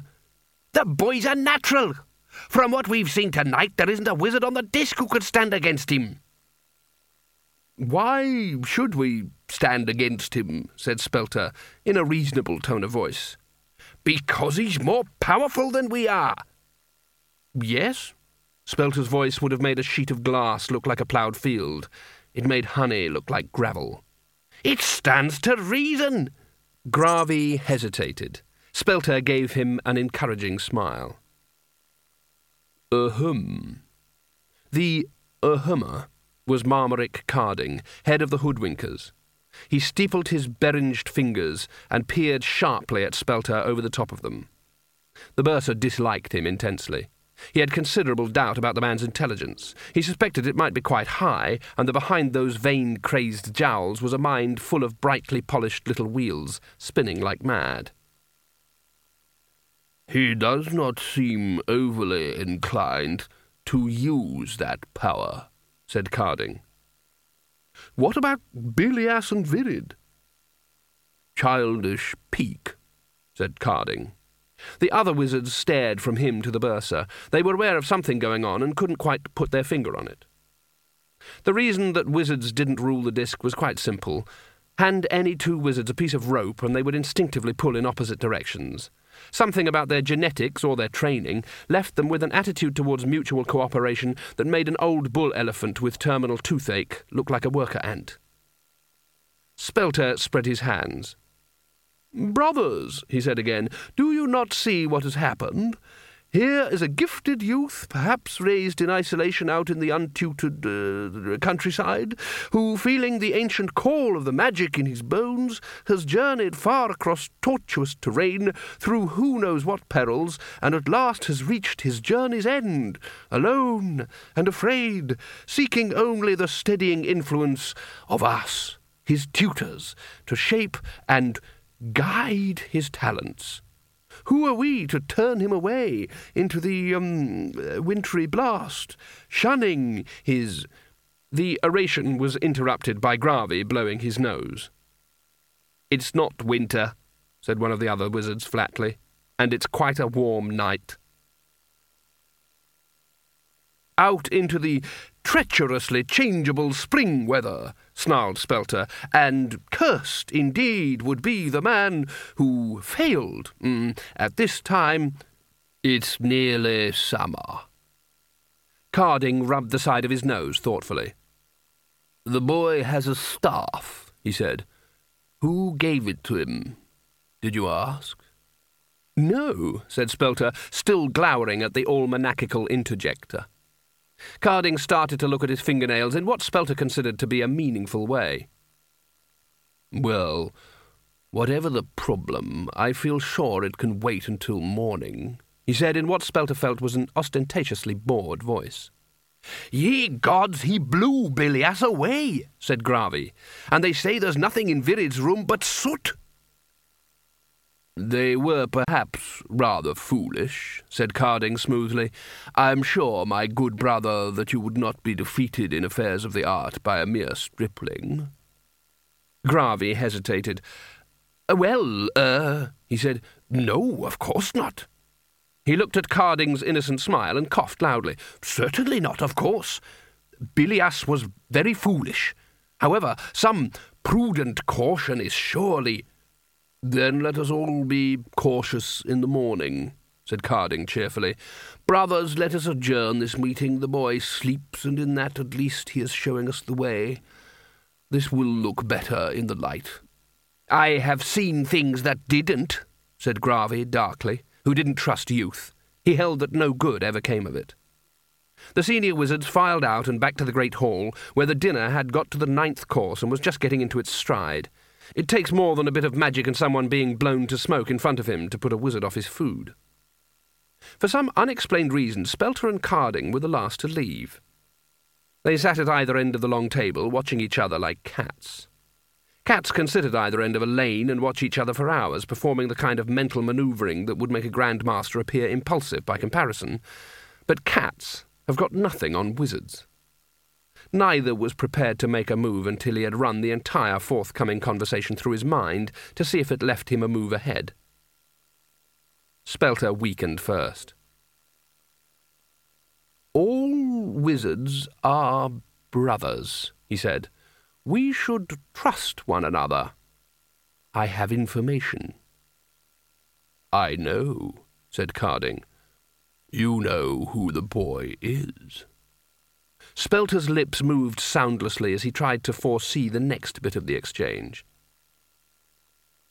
Speaker 7: The boy's a natural. From what we've seen tonight, there isn't a wizard on the disc who could stand against him.
Speaker 2: Why should we stand against him? said Spelter, in a reasonable tone of voice.
Speaker 7: Because he's more powerful than we are.
Speaker 6: Yes? Spelter's voice would have made a sheet of glass look like a ploughed field. It made honey look like gravel.
Speaker 7: It stands to reason.
Speaker 6: Gravie hesitated. Spelter gave him an encouraging smile.
Speaker 2: Ahem.
Speaker 6: The ahummer was Marmaric Carding, head of the Hoodwinkers. He steepled his beringed fingers and peered sharply at Spelter over the top of them. The bursar disliked him intensely. He had considerable doubt about the man's intelligence. He suspected it might be quite high, and that behind those vain, crazed jowls was a mind full of brightly polished little wheels, spinning like mad.
Speaker 2: He does not seem overly inclined to use that power, said Carding. What about Billias and Virrid? Childish pique, said Carding.
Speaker 6: The other wizards stared from him to the bursar. They were aware of something going on and couldn't quite put their finger on it. The reason that wizards didn't rule the disk was quite simple. Hand any two wizards a piece of rope and they would instinctively pull in opposite directions. Something about their genetics or their training left them with an attitude towards mutual cooperation that made an old bull elephant with terminal toothache look like a worker ant. Spelter spread his hands.
Speaker 2: Brothers, he said again, do you not see what has happened? Here is a gifted youth, perhaps raised in isolation out in the untutored uh, countryside, who, feeling the ancient call of the magic in his bones, has journeyed far across tortuous terrain, through who knows what perils, and at last has reached his journey's end, alone and afraid, seeking only the steadying influence of us, his tutors, to shape and guide his talents. Who are we to turn him away into the um, wintry blast, shunning his.
Speaker 6: The oration was interrupted by Gravie blowing his nose. It's not winter, said one of the other wizards flatly, and it's quite a warm night.
Speaker 2: Out into the treacherously changeable spring weather, snarled Spelter, and cursed indeed would be the man who failed. Mm, at this time, it's nearly summer.
Speaker 6: Carding rubbed the side of his nose thoughtfully.
Speaker 2: The boy has a staff, he said. Who gave it to him? Did you ask?
Speaker 6: No, said Spelter, still glowering at the almanacical interjector. Carding started to look at his fingernails in what Spelter considered to be a meaningful way.
Speaker 2: Well, whatever the problem, I feel sure it can wait until morning, he said in what Spelter felt was an ostentatiously bored voice.
Speaker 8: Ye gods, he blew Billias away, said Gravie, and they say there's nothing in Virrid's room but soot.
Speaker 2: They were perhaps rather foolish, said Carding smoothly. I am sure, my good brother, that you would not be defeated in affairs of the art by a mere stripling.
Speaker 9: Gravie hesitated.
Speaker 8: Well, er, he said, no, of course not.
Speaker 9: He looked at Carding's innocent smile and coughed loudly.
Speaker 8: Certainly not, of course. Billias was very foolish. However, some prudent caution is surely
Speaker 2: then let us all be cautious in the morning, said Carding cheerfully. Brothers, let us adjourn this meeting. The boy sleeps, and in that at least he is showing us the way. This will look better in the light.
Speaker 8: I have seen things that didn't, said Gravie darkly, who didn't trust youth. He held that no good ever came of it. The senior wizards filed out and back to the great hall, where the dinner had got to the ninth course and was just getting into its stride. It takes more than a bit of magic and someone being blown to smoke in front of him to put a wizard off his food. For some unexplained reason, Spelter and Carding were the last to leave. They sat at either end of the long table, watching each other like cats. Cats can sit at either end of a lane and watch each other for hours, performing the kind of mental manoeuvring that would make a Grand Master appear impulsive by comparison. But cats have got nothing on wizards. Neither was prepared to make a move until he had run the entire forthcoming conversation through his mind to see if it left him a move ahead. Spelter weakened first.
Speaker 2: All wizards are brothers, he said. We should trust one another. I have information.
Speaker 10: I know, said Carding. You know who the boy is.
Speaker 9: Spelter's lips moved soundlessly as he tried to foresee the next bit of the exchange.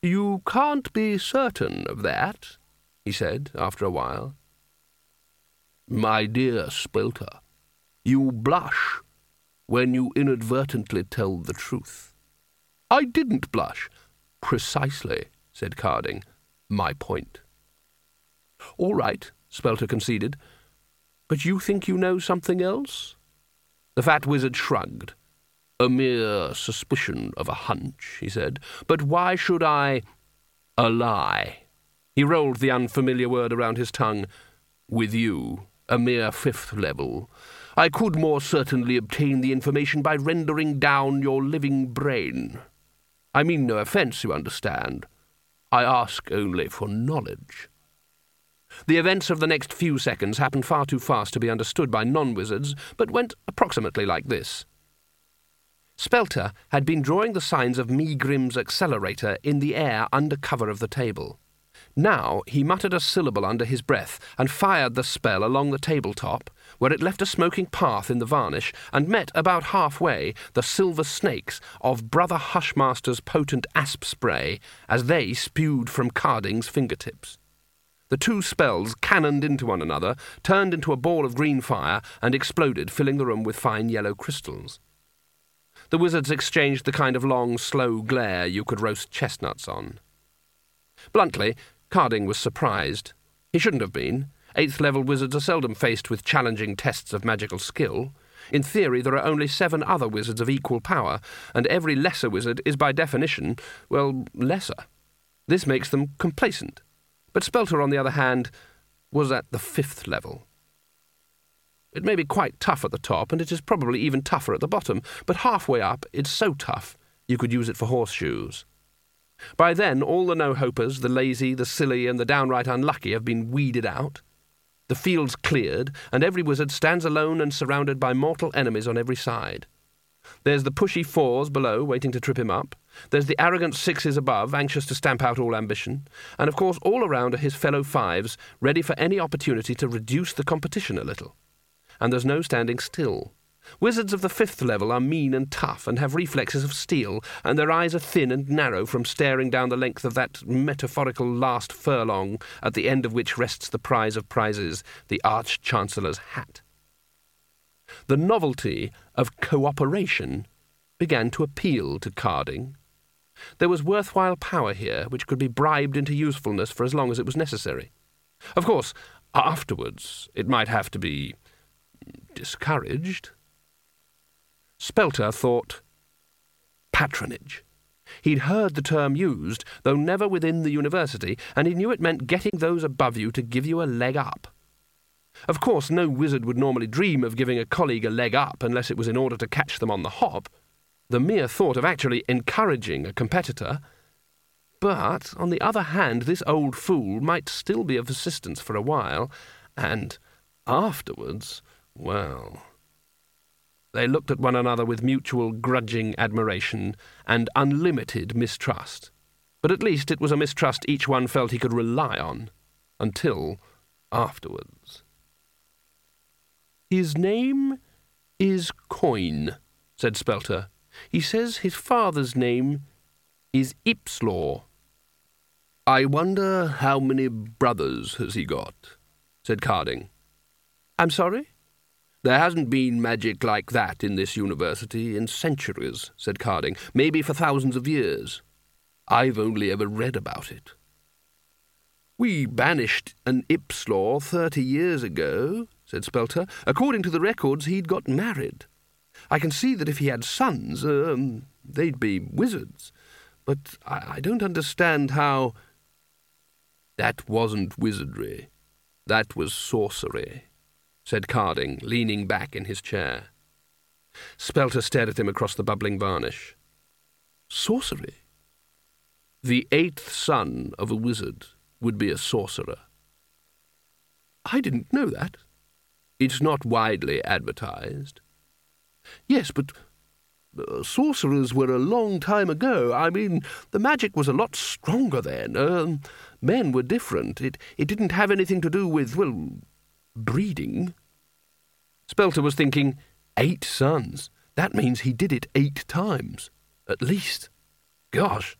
Speaker 2: You can't be certain of that, he said after a while. My dear Spelter, you blush when you inadvertently tell the truth.
Speaker 9: I didn't blush.
Speaker 2: Precisely, said Carding. My point.
Speaker 9: All right, Spelter conceded. But you think you know something else?
Speaker 2: The fat wizard shrugged. A mere suspicion of a hunch, he said. But why should I... A lie. He rolled the unfamiliar word around his tongue. With you, a mere fifth level. I could more certainly obtain the information by rendering down your living brain. I mean no offence, you understand. I ask only for knowledge. The events of the next few seconds happened far too fast to be understood by non wizards, but went approximately like this. Spelter had been drawing the signs of Megrim's accelerator in the air under cover of the table. Now he muttered a syllable under his breath and fired the spell along the tabletop, where it left a smoking path in the varnish and met about halfway the silver snakes of Brother Hushmaster's potent asp spray as they spewed from Carding's fingertips. The two spells cannoned into one another, turned into a ball of green fire, and exploded, filling the room with fine yellow crystals. The wizards exchanged the kind of long, slow glare you could roast chestnuts on. Bluntly, Carding was surprised. He shouldn't have been. Eighth level wizards are seldom faced with challenging tests of magical skill. In theory, there are only seven other wizards of equal power, and every lesser wizard is by definition, well, lesser. This makes them complacent. But Spelter, on the other hand, was at the fifth level. It may be quite tough at the top, and it is probably even tougher at the bottom, but halfway up it's so tough you could use it for horseshoes. By then, all the no-hopers, the lazy, the silly, and the downright unlucky have been weeded out. The field's cleared, and every wizard stands alone and surrounded by mortal enemies on every side. There's the pushy fours below, waiting to trip him up. There's the arrogant sixes above, anxious to stamp out all ambition. And of course, all around are his fellow fives, ready for any opportunity to reduce the competition a little. And there's no standing still. Wizards of the fifth level are mean and tough and have reflexes of steel, and their eyes are thin and narrow from staring down the length of that metaphorical last furlong at the end of which rests the prize of prizes, the Arch Chancellor's hat. The novelty of cooperation began to appeal to Carding. There was worthwhile power here which could be bribed into usefulness for as long as it was necessary. Of course, afterwards it might have to be discouraged. Spelter thought patronage. He'd heard the term used, though never within the university, and he knew it meant getting those above you to give you a leg up. Of course, no wizard would normally dream of giving a colleague a leg up unless it was in order to catch them on the hop. The mere thought of actually encouraging a competitor. But, on the other hand, this old fool might still be of assistance for a while, and afterwards, well. They looked at one another with mutual grudging admiration and unlimited mistrust. But at least it was a mistrust each one felt he could rely on. Until afterwards. His name is Coin, said Spelter. He says his father's name is Ipslore. I wonder how many brothers has he got, said Carding. I'm sorry? There hasn't been magic like that in this university in centuries, said Carding. Maybe for thousands of years. I've only ever read about it. We banished an Ipslore thirty years ago, said Spelter. According to the records, he'd got married. I can see that if he had sons, um, they'd be wizards. But I, I don't understand how. That wasn't wizardry. That was sourcery, said Carding, leaning back in his chair. Spelter stared at him across the bubbling varnish. Sourcery? The eighth son of a wizard would be a sourcerer. I didn't know that. It's not widely advertised. Yes, but uh, sourcerers were a long time ago. I mean, the magic was a lot stronger then. Uh, men were different. It, it didn't have anything to do with, well, breeding. Spelter was thinking, eight sons. That means he did it eight times. At least. Gosh.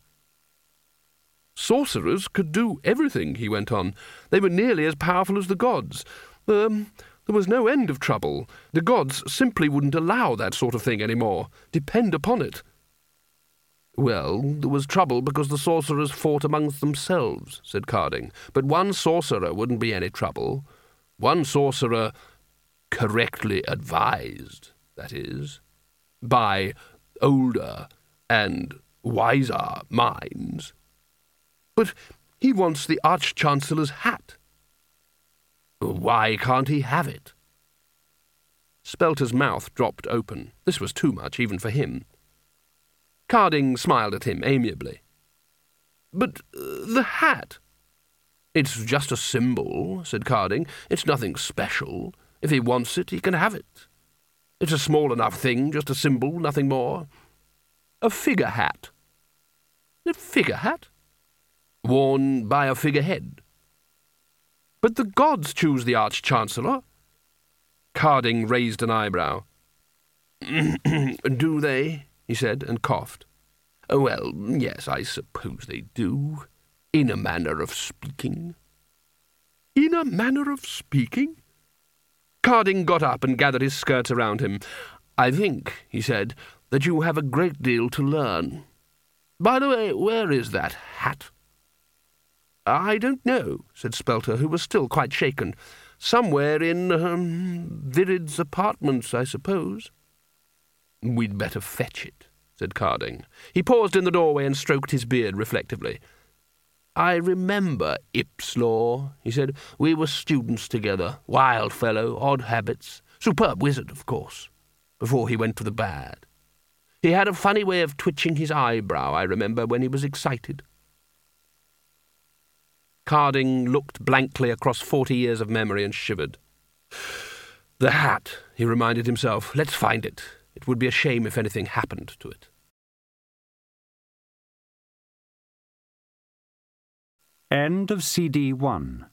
Speaker 2: Sourcerers could do everything, he went on. They were nearly as powerful as the gods. Um, there was no end of trouble. The gods simply wouldn't allow that sort of thing any more. Depend upon it. Well, there was trouble because the sourcerers fought amongst themselves, said Carding. But one sourcerer wouldn't be any trouble. One sourcerer correctly advised, that is, by older and wiser minds. But he wants the Arch-Chancellor's hat. Why can't he have it? Spelter's mouth dropped open. This was too much, even for him. Carding smiled at him amiably. But uh, the hat? It's just a symbol, said Carding. It's nothing special. If he wants it, he can have it. It's a small enough thing, just a symbol, nothing more. A figure hat. A figure hat? Worn by a figurehead. But the gods choose the Arch-Chancellor. Carding raised an eyebrow. do they? he said, and coughed. Oh, well, yes, I suppose they do, in a manner of speaking. In a manner of speaking? Carding got up and gathered his skirts around him. I think, he said, that you have a great deal to learn. By the way, where is that hat? I don't know, said Spelter, who was still quite shaken. Somewhere in um, Virrid's apartments, I suppose. We'd better fetch it, said Carding. He paused in the doorway and stroked his beard reflectively. I remember Ipslore, he said. We were students together. Wild fellow, odd habits. Superb wizard, of course, before he went to the bad. He had a funny way of twitching his eyebrow, I remember, when he was excited. Carding looked blankly across forty years of memory and shivered. The hat, he reminded himself. Let's find it. It would be a shame if anything happened to it.
Speaker 11: End of CD 1